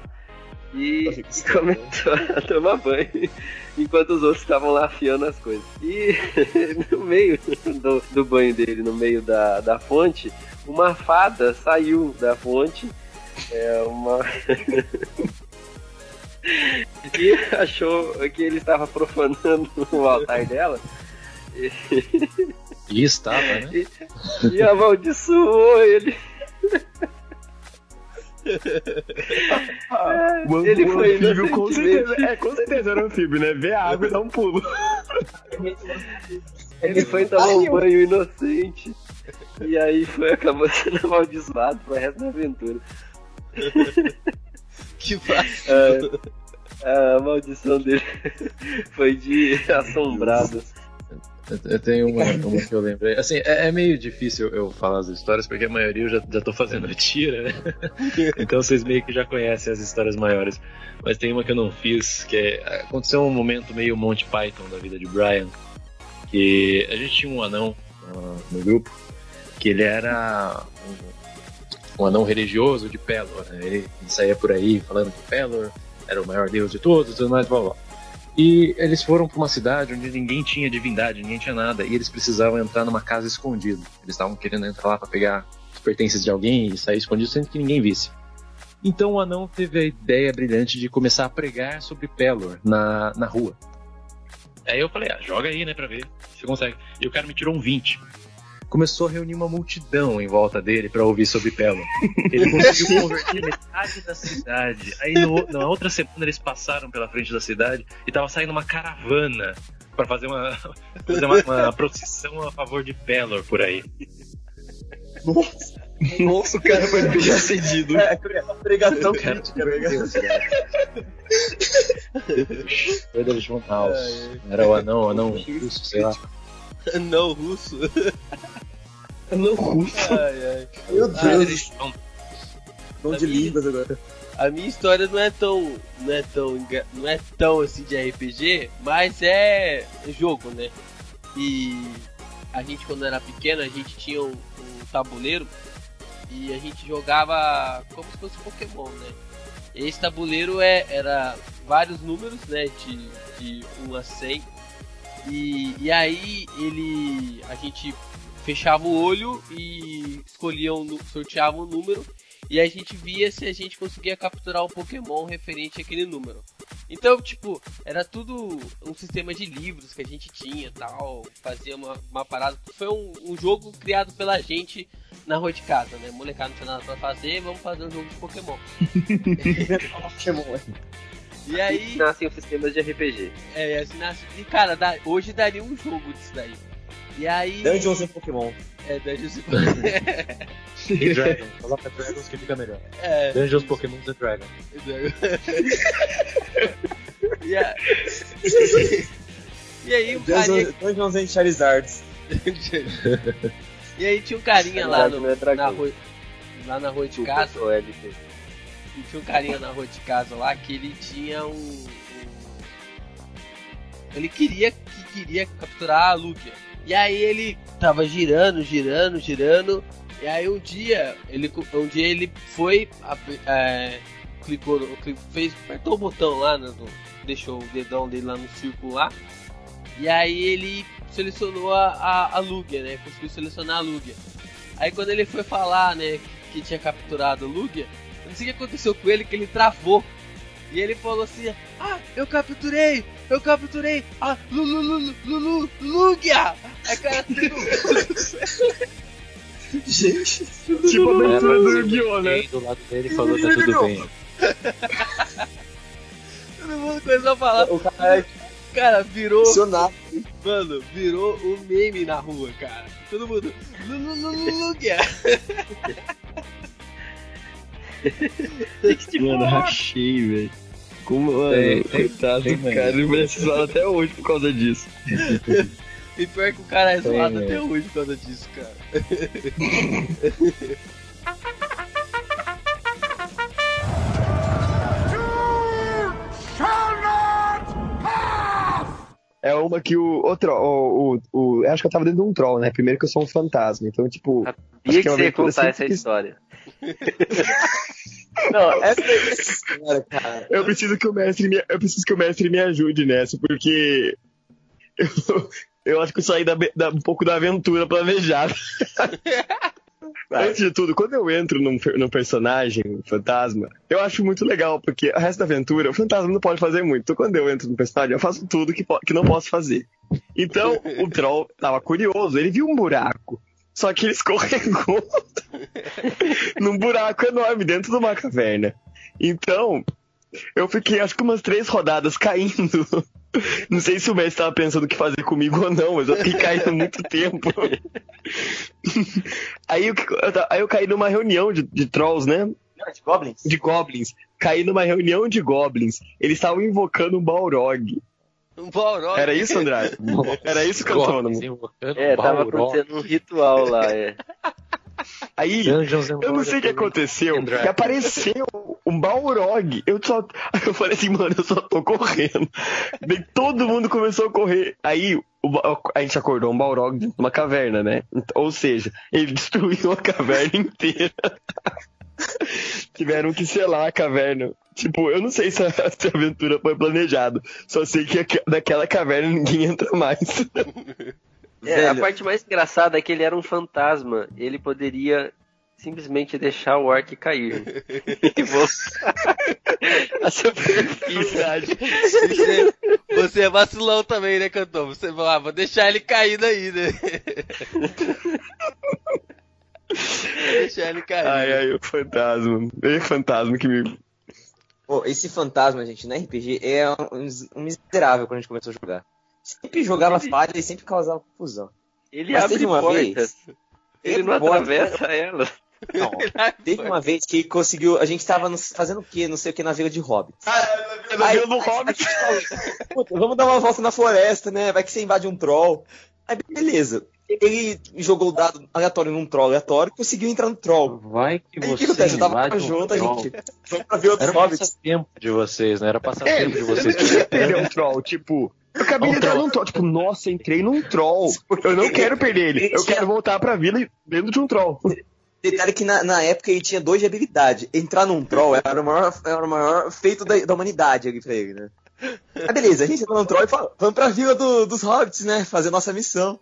e, e começou a tomar banho, enquanto os outros estavam lá afiando as coisas. E no meio do, do banho dele, no meio da, da fonte, uma fada saiu da fonte, é uma. e achou que ele estava profanando o altar dela. E estava, né? E, e amaldiçoou ele. O, Ele o foi anfíbio, com certeza. É, com certeza era um anfíbio, né? Vê a água e dá um pulo. Ele foi tomar um banho inocente. E aí foi, acabou sendo amaldiçoado pro resto da aventura. Que vacilo. É, a maldição dele foi de assombrado. Eu- tenho uma, uma que eu lembrei. Assim, é, é meio difícil eu falar as histórias, porque a maioria eu já, já tô fazendo tira, né? Então vocês meio que já conhecem as histórias maiores. Mas tem uma que eu não fiz, que é, aconteceu um momento meio Monty Python da vida de Brian, que a gente tinha um anão ah, no grupo, que ele era um, um anão religioso de Pelor, né? Ele saía por aí falando que Pelor era o maior deus de todos e tudo mais, blá blá. E eles foram para uma cidade onde ninguém tinha divindade, ninguém tinha nada, e eles precisavam entrar numa casa escondida. Eles estavam querendo entrar lá para pegar os pertences de alguém e sair escondido sem que ninguém visse. Então o anão teve a ideia brilhante de começar a pregar sobre Pelor na, na rua. Aí eu falei, ah, joga aí, né, pra ver se consegue. E o cara me tirou um 20. Começou a reunir uma multidão em volta dele para ouvir sobre Pelor. Ele conseguiu converter metade da cidade. Aí no- na outra semana eles passaram pela frente da cidade e tava saindo uma caravana para fazer uma, fazer uma, uma procissão a favor de Pelor por aí. Nossa, o cara foi bem acedido. É, pregação crítica. Brothers Von House. Era o anão, o anão russo, sei lá. Não, russo. Não, russo. Ai, ai. Meu Ah, Deus, eles vão- dom de línguas agora. A minha história não é tão. não é tão. não é tão assim de RPG, mas é jogo, né? E a gente quando era pequeno, a gente tinha um, um tabuleiro e a gente jogava como se fosse Pokémon, né? Esse tabuleiro é, era vários números, né? De, de 1 a 100. E, e aí ele. a gente fechava o olho e escolhia um, sorteava um número e a gente via se a gente conseguia capturar um Pokémon referente àquele número. Então, tipo, era tudo um sistema de livros que a gente tinha tal, fazia uma, uma parada. Foi um, um jogo criado pela gente na rua de casa, né? Molecada não tinha nada pra fazer, vamos fazer um jogo de Pokémon. Pokémon. E aí, Nascem os sistemas de RPG. é, assim, nasce- e cara, dá- hoje daria um jogo disso daí. E aí. Dungeons em Pokémon. É, Dungeons E Dragons. Coloca Dragons que fica melhor. é, Dungeons, Pokémon e Dragons. e, a... e aí o carinha. Dungeons, em Charizards. e aí tinha um carinha lá, no, é na rua, lá na rua de casa. Tinha um carinha na rua de casa lá que ele tinha um. um- Ele queria que queria capturar a Lugia. E aí ele tava girando, girando, girando. E aí um dia ele um dia ele foi é, clicou, fez apertou o botão lá, né, deixou o dedão dele lá no círculo lá. E aí ele selecionou a, a, a Lugia, né? Conseguiu selecionar a Lugia. Aí quando ele foi falar, né, que tinha capturado a Lugia, sei o que aconteceu com ele, que ele travou. E ele falou assim: Ah, eu capturei! Eu capturei a Lulu, Lulu, Lulu, Lugia! Aí cara, tudo. Gente, Tipo a abertura do Yu-Gi-Oh, né? Do lado dele falou tá tudo bem. todo mundo começou a falar. o cara é Cara, virou. funcionário. Mano, virou um meme na rua, cara. Todo mundo. Mano, rachei, velho. Como, mano, Tem, coitado mesmo. cara, ele merece zoado até hoje por causa disso. E pior que o cara é zoado é. até hoje por causa disso, cara. É uma que o. o, tro- o, o, o- eu acho que eu tava dentro de um troll, né? Primeiro que eu sou um fantasma, então, tipo. Sabia Acho que que é uma você ia contar essa sempre- história. Não, essa é história, cara. Eu preciso que o mestre me, eu preciso que o mestre me ajude nessa, porque eu, eu acho que eu saí da, da- um pouco da aventura planejada. Antes de tudo, quando eu entro num, num personagem, um fantasma, eu acho muito legal, porque o resto da aventura, o fantasma não pode fazer muito. Então, quando eu entro num personagem, eu faço tudo que, que não posso fazer. Então, o troll tava curioso, ele viu um buraco. Só que ele escorregou num buraco enorme dentro de uma caverna. Então, eu fiquei acho que umas três rodadas caindo. Não sei se o mestre estava pensando o que fazer comigo ou não, mas eu fiquei caindo muito tempo. Aí, eu- aí eu caí numa reunião de, de trolls, né? Não, de Goblins? De goblins. Caí numa reunião de goblins. Eles estavam invocando um Balrog. Um Balrog. Era isso, André? Era isso, Cantônomo? É, tava acontecendo um ritual lá, é. Aí, Dungeons Eu não sei o que aconteceu, que apareceu um Balrog. Eu só. Aí eu falei assim, mano, eu só tô correndo. Daí todo mundo começou a correr. Aí a gente acordou um Balrog dentro de uma caverna, né? Ou seja, ele destruiu a caverna inteira. Tiveram que selar a caverna. Tipo, eu não sei se a, se a aventura foi planejada. Só sei que aque- daquela caverna ninguém entra mais. É, a parte mais engraçada é que ele era um fantasma. Ele poderia simplesmente deixar o orc cair. E voltar a superfície. Você, você é vacilão também, né, cantor? Você vai lá, vou deixar ele caído aí, né? Deixar ele cair. Ai, ai, o fantasma. É fantasma que me. Pô, esse fantasma, gente, na RPG é um, um miserável quando a gente começou a jogar. Sempre jogava falha e sempre causava confusão. Ele Mas abre teve uma portas. vez- Ele Ele não pode- atravessa ela. Não, teve uma vez que conseguiu. A gente tava no- fazendo o quê? Não sei o que na vila de Hobbit. Na vila do Hobbit. Puta, vamos dar uma volta na floresta, né? Vai que você invade um troll. Aí, beleza. Ele jogou o dado aleatório num troll aleatório e conseguiu entrar no troll. Vai que Aí o que você acontece? Eu tava um junto, a gente. Vamos pra ver outros Era hobbits. passatempo de vocês, né? Era É, passatempo de vocês. queria perder um troll, tipo. Eu acabei Um de entrar troll. num troll, tipo, nossa, entrei num troll. Eu não quero perder ele. Eu quero voltar pra vila dentro de um troll. Detalhe que na, na época ele tinha dois de habilidade. Entrar num troll era o maior, era o maior feito da, da humanidade ali pra ele, né? Ah, beleza, a gente entra num troll e fala, vamos pra vila do- dos hobbits, né? Fazer nossa missão.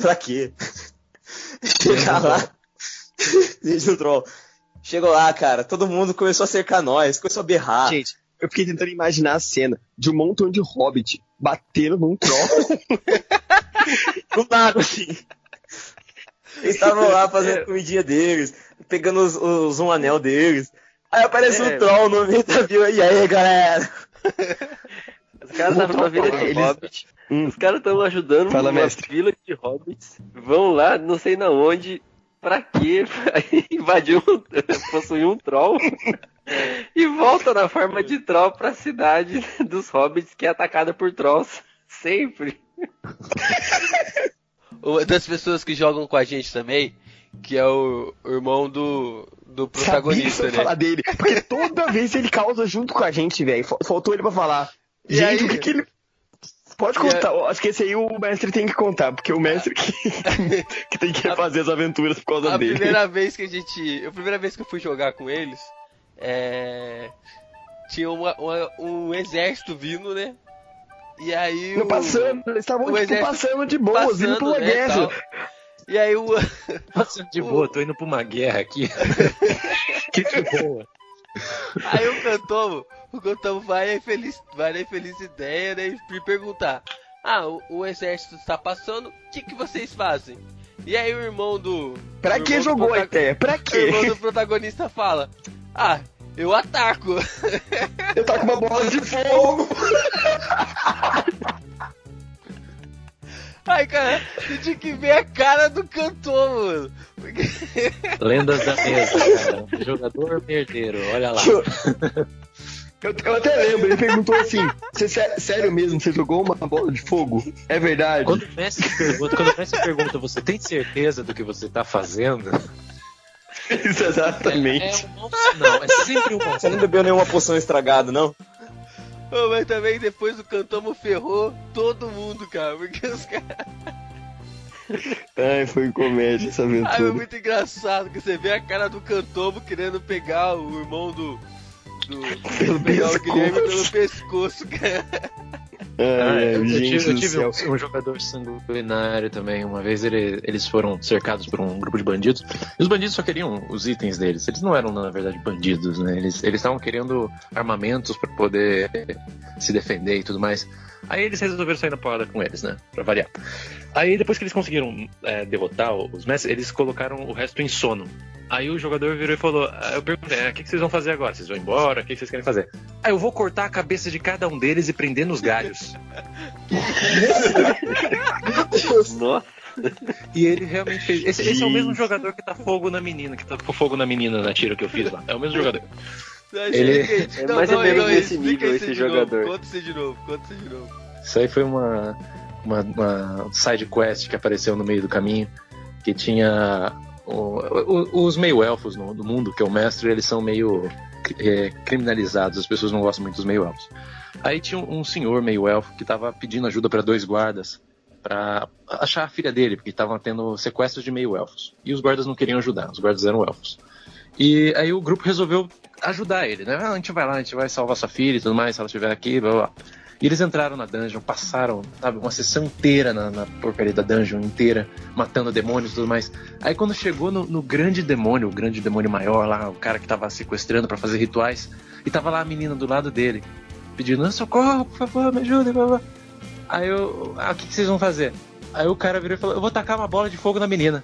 Pra quê? Chegar lá. Desde o troll. Chegou lá, cara, todo mundo começou a cercar nós, começou a berrar. Gente, eu fiquei tentando imaginar a cena de um montão de hobbit batendo num troll. do nada, assim. Eles estavam lá fazendo a comidinha deles, pegando os, os um anel deles. Aí aparece É. um troll no meio da vila. E aí, galera? Os caras estavam na vila de Eles- Hobbit. Hum. Os caras estão ajudando Fala, uma mestre. vila de Hobbits. Vão lá, não sei na onde. Pra quê? Invadir um. possuir um troll. e volta na forma de troll pra cidade dos Hobbits, que é atacada por trolls. Sempre. Uma das pessoas que jogam com a gente também, que é o, o irmão do, do protagonista, Sabia que eu ia né? falar dele. Porque toda vez ele causa junto com a gente, velho. Fal- Faltou ele pra falar. E gente, aí? o que, que ele. Pode contar, eu acho que esse aí o mestre tem que contar, porque o mestre que, que tem que fazer as aventuras por causa A dele. primeira vez que a gente. A primeira vez que eu fui jogar com eles, é. Tinha uma- uma- um exército vindo, né? E aí. Não, o- passando, eles estavam tipo, exército passando de boas, indo pra uma né, guerra. tal. E aí o. Passando de boa, tô indo pra uma guerra aqui. que de boa. Aí o Cantomo, o Cantomo vai aí feliz, vai aí feliz ideia, né? E me perguntar. Ah, o, o exército está passando, o que, que vocês fazem? E aí o irmão do. Pra que jogou a ideia? Pra O irmão quê? do protagonista fala: Ah, eu ataco. Eu com uma bola de fogo. Ai, cara, você tinha que ver a cara do cantor, mano. Porque... Lendas da mesa, cara. Jogador merdeiro, olha lá. Eu, eu até lembro, ele perguntou assim: "Você sé- sério mesmo, você jogou uma bola de fogo? É verdade? Quando o mestre pergunta, quando o mestre pergunta, você tem certeza do que você tá fazendo? Isso, É, exatamente. é um sinal, é sempre um mau Você não bebeu nenhuma poção estragada, não? Ô, mas também depois o Cantomo ferrou todo mundo, cara. Porque os caras. Ai, foi comédia essa Ai, é aventura. muito engraçado que você vê a cara do Cantomo querendo pegar o irmão do. Do Pelo pegar o pescoço. Guilherme pelo pescoço, cara. Ai, Ah, eu gente tive, eu tive um, um jogador sanguinário também. Uma vez ele- eles foram cercados por um grupo de bandidos. E os bandidos só queriam os itens deles. Eles não eram, na verdade, bandidos, né? Eles eles estavam querendo armamentos para poder se defender e tudo mais. Aí eles resolveram sair na porrada com eles, né? Pra variar. Aí depois que eles conseguiram é, derrotar os mestres, eles colocaram o resto em sono. Aí o jogador virou e falou: ah, Eu perguntei, ah, o que vocês vão fazer agora? Vocês vão embora? O que vocês querem fazer? Ah, eu vou cortar a cabeça de cada um deles e prender nos galhos. Nossa. E ele realmente fez. Esse, esse é o mesmo jogador que tá fogo na menina, que tá com fogo na menina na tira que eu fiz lá. É o mesmo jogador. Ele-. É mais ou menos nesse nível esse de novo. jogador. Conta isso de novo, conta isso de novo. Isso aí foi uma, uma, uma side quest que apareceu no meio do caminho, que tinha o- o- os meio-elfos no, do mundo, que é o mestre, eles são meio é, criminalizados, as pessoas não gostam muito dos meio-elfos. Aí tinha um, um senhor meio-elfo que tava pedindo ajuda para dois guardas para achar a filha dele, porque estavam tendo sequestros de meio-elfos. E os guardas não queriam ajudar, os guardas eram elfos. E aí o grupo resolveu ajudar ele, né? Ah, a gente vai lá, a gente vai salvar sua filha e tudo mais, se ela estiver aqui, blá blá. blá. E eles entraram na dungeon, passaram, sabe, uma sessão inteira na, na porcaria da dungeon inteira, matando demônios e tudo mais. Aí quando chegou no, no grande demônio, o grande demônio maior lá, o cara que tava sequestrando pra fazer rituais, e tava lá a menina do lado dele, pedindo, "Ah, socorro, por favor, me ajuda, blá blá. Aí eu, ah, o que, que vocês vão fazer? Aí o cara virou e falou, eu vou tacar uma bola de fogo na menina.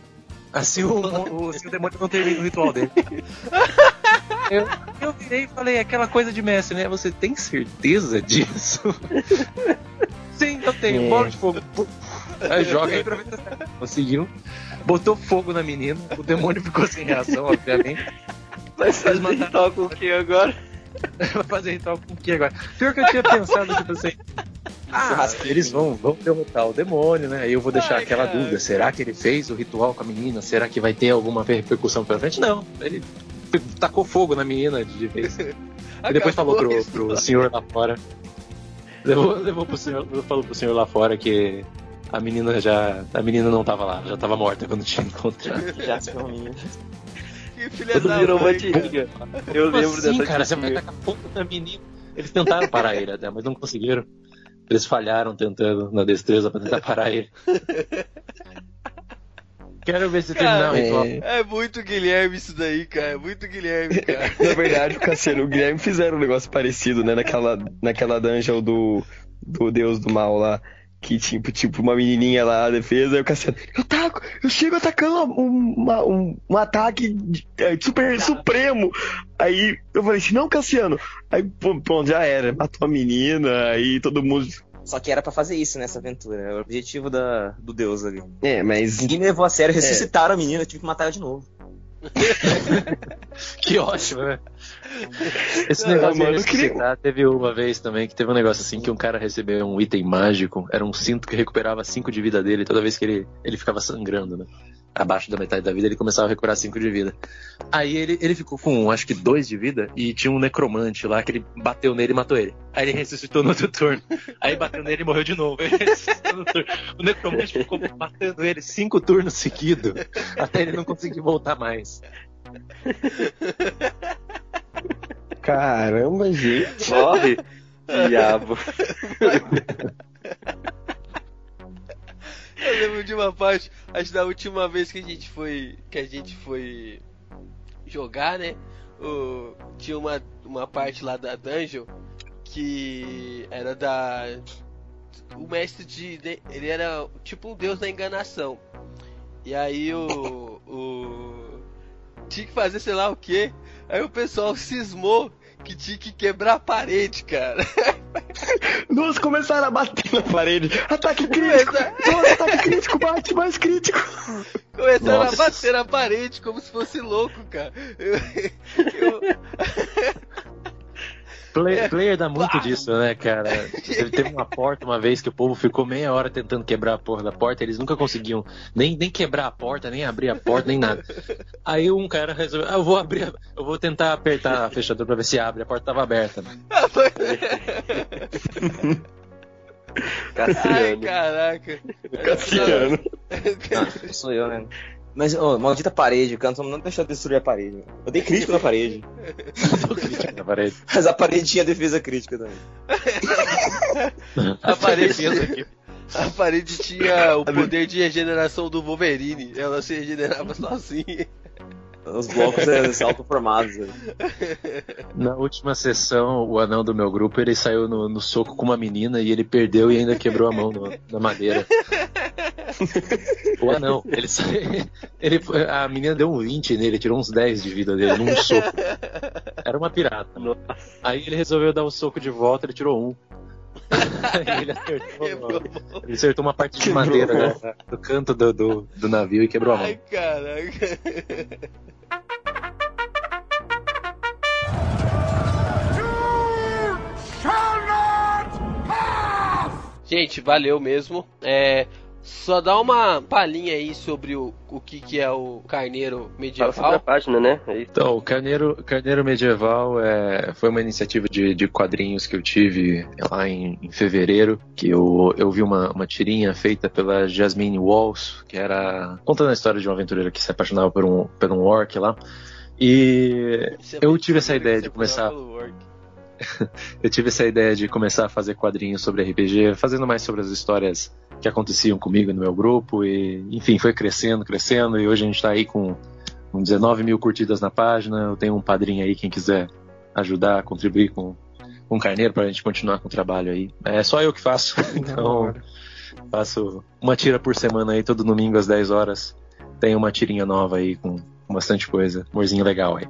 Assim o, o, assim o demônio não termina o ritual dele. Eu, eu virei e falei, aquela coisa de mestre, né? Você tem certeza disso? Sim, eu tenho. É. Bola de fogo. Aí joga aí pra ver se tá- Conseguiu. Botou fogo na menina. O demônio ficou sem reação, obviamente. Mas fazer ritual com o que agora? Vai fazer ritual com o que agora? Pior que eu tinha pensado, tipo assim. Ah, Churrasquinho. eles vão, vão derrotar o demônio, né? Aí eu vou deixar Ai, aquela cara. dúvida: será que ele fez o ritual com a menina? Será que vai ter alguma repercussão pela frente? Não, ele tacou fogo na menina de vez. E depois falou pro, pro senhor lá fora. Levou, levou pro senhor, falou pro senhor lá fora que a menina já. A menina não tava lá, já tava morta quando tinha encontrado. Já se. Que filha Tudo da virou mãe, cara. Eu Como lembro assim, dessa cara? Você vai tacar fogo na menina. Eles tentaram parar ele até, mas não conseguiram. Eles falharam tentando na destreza pra tentar parar ele. Quero ver se terminar o ritual. É muito Guilherme isso daí, cara. É muito Guilherme, cara. Na verdade, o Cassiano e o Guilherme fizeram um negócio parecido, né? Naquela, naquela dungeon do, do Deus do Mal lá. Que tipo, tipo, uma menininha lá na defesa, aí o Cassiano, eu taco, eu chego atacando um, uma- um, um ataque de- é, super supremo. Aí eu falei assim, não, Cassiano. Aí, pô, pronto, já era. Matou a menina, aí todo mundo. Só que era pra fazer isso nessa aventura. Era o objetivo da, do deus ali. É, mas. Ninguém me levou a sério, ressuscitaram a menina, eu tive que matar ela de novo. Que ótimo, né? Esse Não, negócio mano, de eu queria- ressuscitar, teve uma vez também que teve um negócio assim que um cara recebeu um item mágico, era um cinto que recuperava 5 de vida dele toda vez que ele, ele ficava sangrando, né? Abaixo da metade da vida ele começava a recuperar 5 de vida. Aí ele, ele ficou com acho que 2 de vida e tinha um necromante lá que ele bateu nele e matou ele. Aí ele ressuscitou no outro turno. Aí bateu nele e morreu de novo. Ele ressuscitou no turno. O necromante ficou batendo ele cinco turnos seguidos até ele não conseguir voltar mais. Caramba, gente. Morre, diabo. Eu lembro de uma parte, acho da última vez que a gente foi. Que a gente foi jogar, né? O, tinha uma, uma parte lá da dungeon que era da. O mestre de- Ele era tipo um deus da enganação. E aí o. o tinha que fazer sei lá o que. Aí o pessoal cismou que tinha que quebrar a parede, cara. Duas começaram a bater na parede. Ataque crítico! Nossa, ataque crítico, bate mais crítico! Começaram Nossa. a bater na parede como se fosse louco, cara. Eu- eu- Play- player dá muito disso, né, cara? Teve, uma porta uma vez que o povo ficou meia hora tentando quebrar a porra da porta, eles nunca conseguiam nem, nem quebrar a porta, nem abrir a porta, nem nada. Aí um cara resolveu, ah, eu vou abrir, a- eu vou tentar apertar a fechadura pra ver se abre, a porta tava aberta. Ai, Cassiano. caraca. Cassiano. Ah, sou eu, né? Mas, ô, maldita parede, o canto não deixou de destruir a parede. Eu dei crítico na parede. Tô crítico na parede. Mas a parede tinha defesa crítica também. A parede, aqui. a parede tinha o poder de regeneração do Wolverine. Ela se regenerava sozinha. Os blocos é, são autoformados. né? Na última sessão, o anão do meu grupo, ele saiu no, no soco com uma menina e ele perdeu e ainda quebrou a mão no- na madeira. O anão, ele saiu. Ele, foi- a menina deu um 20 nele, tirou uns 10 de vida dele num soco. Era uma pirata. Nossa. Aí ele resolveu dar o soco de volta, ele tirou um. Aí ele acertou, ele acertou uma parte de Quebrou a madeira né, do canto do, do, do navio e quebrou a mão. Ai, caraca. Gente, valeu mesmo. É, só dá uma palhinha aí sobre o, o que, que é o carneiro Fala sobre a medieval. página, né? É isso. Então, o Carneiro, Carneiro Medieval é, foi uma iniciativa de, de quadrinhos que eu tive lá em, em fevereiro, que eu, eu vi uma, uma tirinha feita pela Jasmine Walls, que era contando a história de uma aventureira que se apaixonava por um, por um orc lá. E é eu tive essa ideia de começar- pelo work. eu tive essa ideia de começar a fazer quadrinhos sobre RPG, fazendo mais sobre as histórias que aconteciam comigo no meu grupo, e enfim, foi crescendo, crescendo, e hoje a gente tá aí com, com 19 mil curtidas na página. Eu tenho um padrinho aí, quem quiser ajudar, contribuir com, o Carneiro pra gente continuar com o trabalho aí. É só eu que faço, então faço uma tira por semana aí, todo domingo às 10 horas. Tem uma tirinha nova aí com bastante coisa, humorzinho legal aí.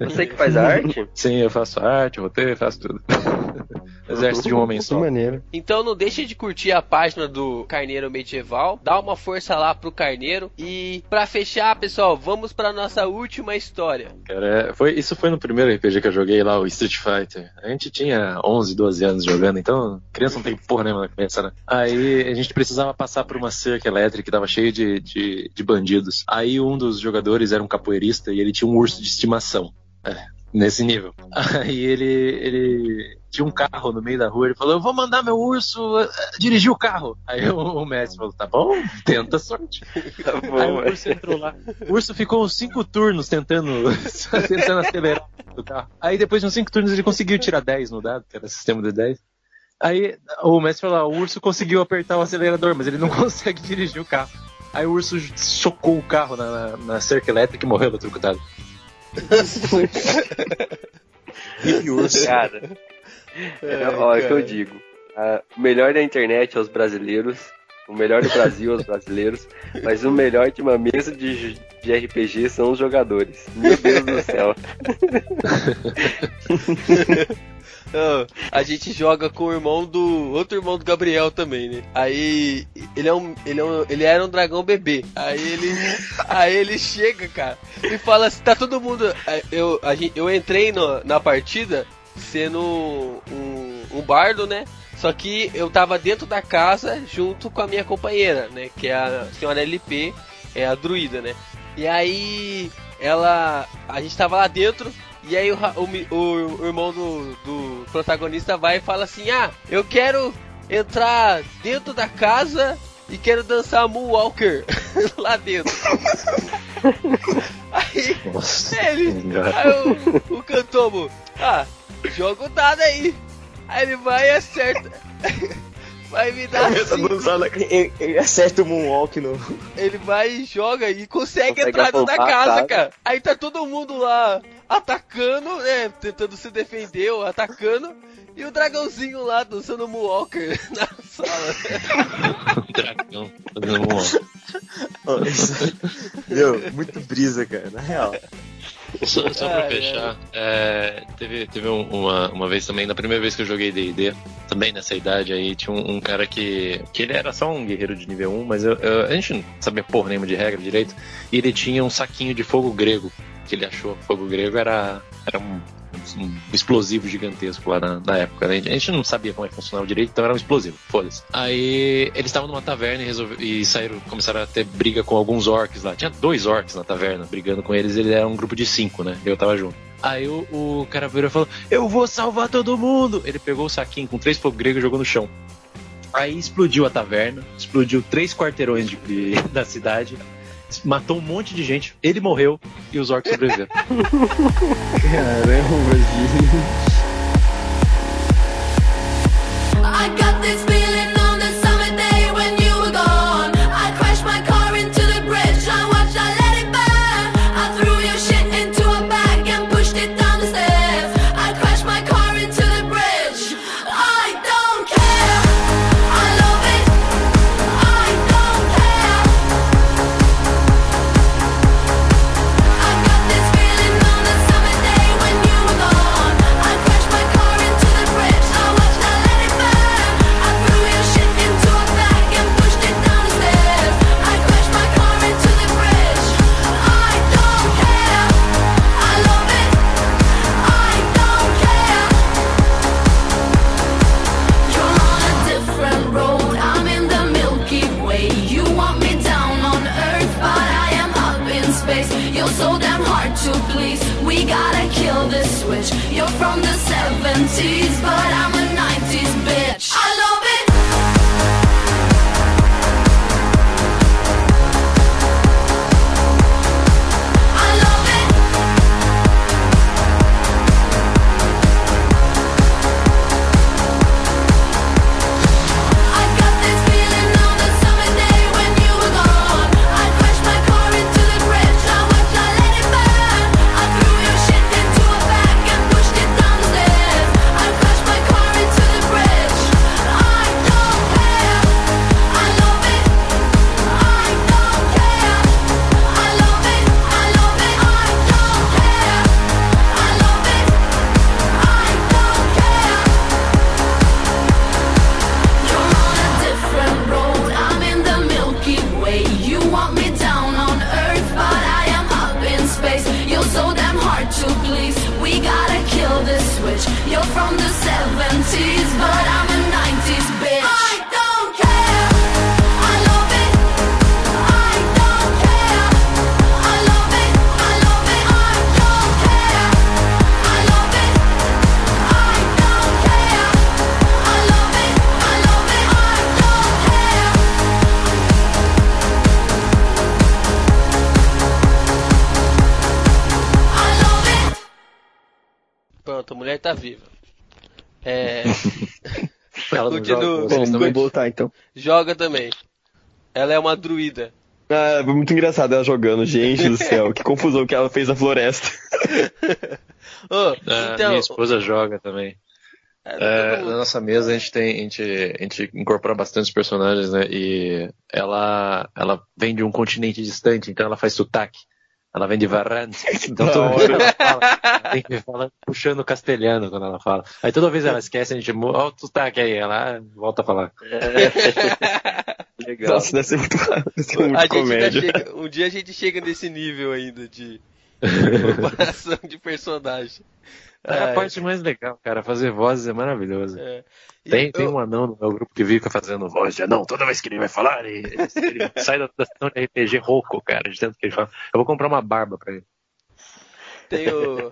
Você que faz a arte? Sim, eu faço arte, roteiro, faço tudo. Exército de um homem Que só. maneiro. Então não deixe de curtir a página do Carneiro Medieval, dá uma força lá pro Carneiro e pra fechar, pessoal, vamos pra nossa última história. Cara, é, foi, isso foi no primeiro RPG que eu joguei lá, o Street Fighter. A gente tinha 11, 12 anos jogando, então criança não tem porra nenhuma na cabeça, né? Aí a gente precisava passar por uma cerca elétrica que tava cheia de, de, de bandidos. Aí um dos jogadores era um capoeirista e ele tinha um urso de estimação. É, nesse nível. Aí ele, ele tinha um carro no meio da rua, ele falou, eu vou mandar meu urso eh, dirigir o carro. Aí o, o mestre falou, tá bom, tenta a sorte. Tá Aí bom, o urso entrou lá. O urso ficou uns cinco turnos tentando, tentando acelerar o carro. Aí depois de uns cinco turnos ele conseguiu tirar 10 no dado, que era sistema de 10. Aí o mestre falou, ah, o urso conseguiu apertar o acelerador, mas ele não consegue dirigir o carro. Aí o urso chocou o carro na, na, na cerca elétrica e morreu eletrocutado. E urso. Cara, é, ó, é o que eu digo. Ah, o melhor da internet aos brasileiros, o melhor do Brasil aos brasileiros, mas o melhor de uma mesa de, de RPG são os jogadores. Meu Deus do céu. Ah, a gente joga com o irmão do. outro irmão do Gabriel também, né? Aí ele é um. Ele, é um, ele era um dragão bebê. Aí ele. Aí ele chega, cara, e fala assim, tá todo mundo. Eu, a gente, eu entrei no- na partida sendo um, um bardo, né? Só que eu tava dentro da casa junto com a minha companheira, né? Que é a senhora LP, é a druida, né? E aí ela. A gente tava lá dentro. E aí o, o o- o irmão do, do protagonista vai e fala assim, ah, eu quero entrar dentro da casa e quero dançar Moonwalker lá dentro. aí Nossa. ele, aí o, o Cantomo, ah, joga o dado aí. Aí ele vai e acerta. Vai me dar Começa a cinco. dançar na Ele, ele acerta o Moonwalk no. Ele vai e joga e consegue, Consegue entrar dentro da casa, cara. Aí tá todo mundo lá atacando, né? Tentando se defender ou atacando. E o dragãozinho lá dançando Moonwalker na sala. Dragão fazendo um- Meu, muito brisa, cara, na real. Só, só pra fechar, é, teve, teve um- uma, uma vez também, na primeira vez que eu joguei D&D, também nessa idade aí, tinha um, um cara que, que ele era só um guerreiro de nível 1, mas eu- eu- a gente não sabia porra nenhuma de regra direito, e ele tinha um saquinho de fogo grego, que ele achou fogo grego era, era um, um explosivo gigantesco lá na, na época, né? A gente não sabia como é que funcionava direito, então era um explosivo, foda-se. Aí eles estavam numa taverna e, resolve- e saíram, começaram a ter briga com alguns orcs lá. Tinha dois orcs na taverna, brigando com eles, ele era um grupo de cinco, né? Eu tava junto. Aí o, o cara virou e falou: Eu vou salvar todo mundo! Ele pegou o saquinho com três fogo grego e jogou no chão. Aí explodiu a taverna, explodiu três quarteirões de- de- da cidade, matou um monte de gente, ele morreu e os orcs sobreviveram. Caramba, gente. Então. joga também. Ela é uma druida. Ah, foi muito engraçado ela jogando, gente do céu, que confusão que ela fez na floresta. Ô, Ah, então, minha esposa joga também. é, É, todo na nossa mesa a gente tem, a gente, a gente incorpora bastante personagens, né? E ela, ela vem de um continente distante, então ela faz sotaque. Ela vem de Varane. Então Da toda hora. vez ela fala, tem que falar puxando castelhano quando ela fala. Aí toda vez ela esquece, a gente, ó o sotaque aí, ela ah, volta a falar. Legal. Nossa, deve ser muito, deve ser muito a gente ainda comédia. chega- um dia a gente chega nesse nível ainda de incorporação de personagem. É a Ai, parte mais legal, cara. Fazer vozes é maravilhoso. é. Tem, tem eu- um anão no meu grupo que fica fazendo voz de anão toda vez que ele vai falar. E, ele sai da da sessão de RPG rouco, cara, de tanto que ele fala. Eu vou comprar uma barba pra ele. Tem o,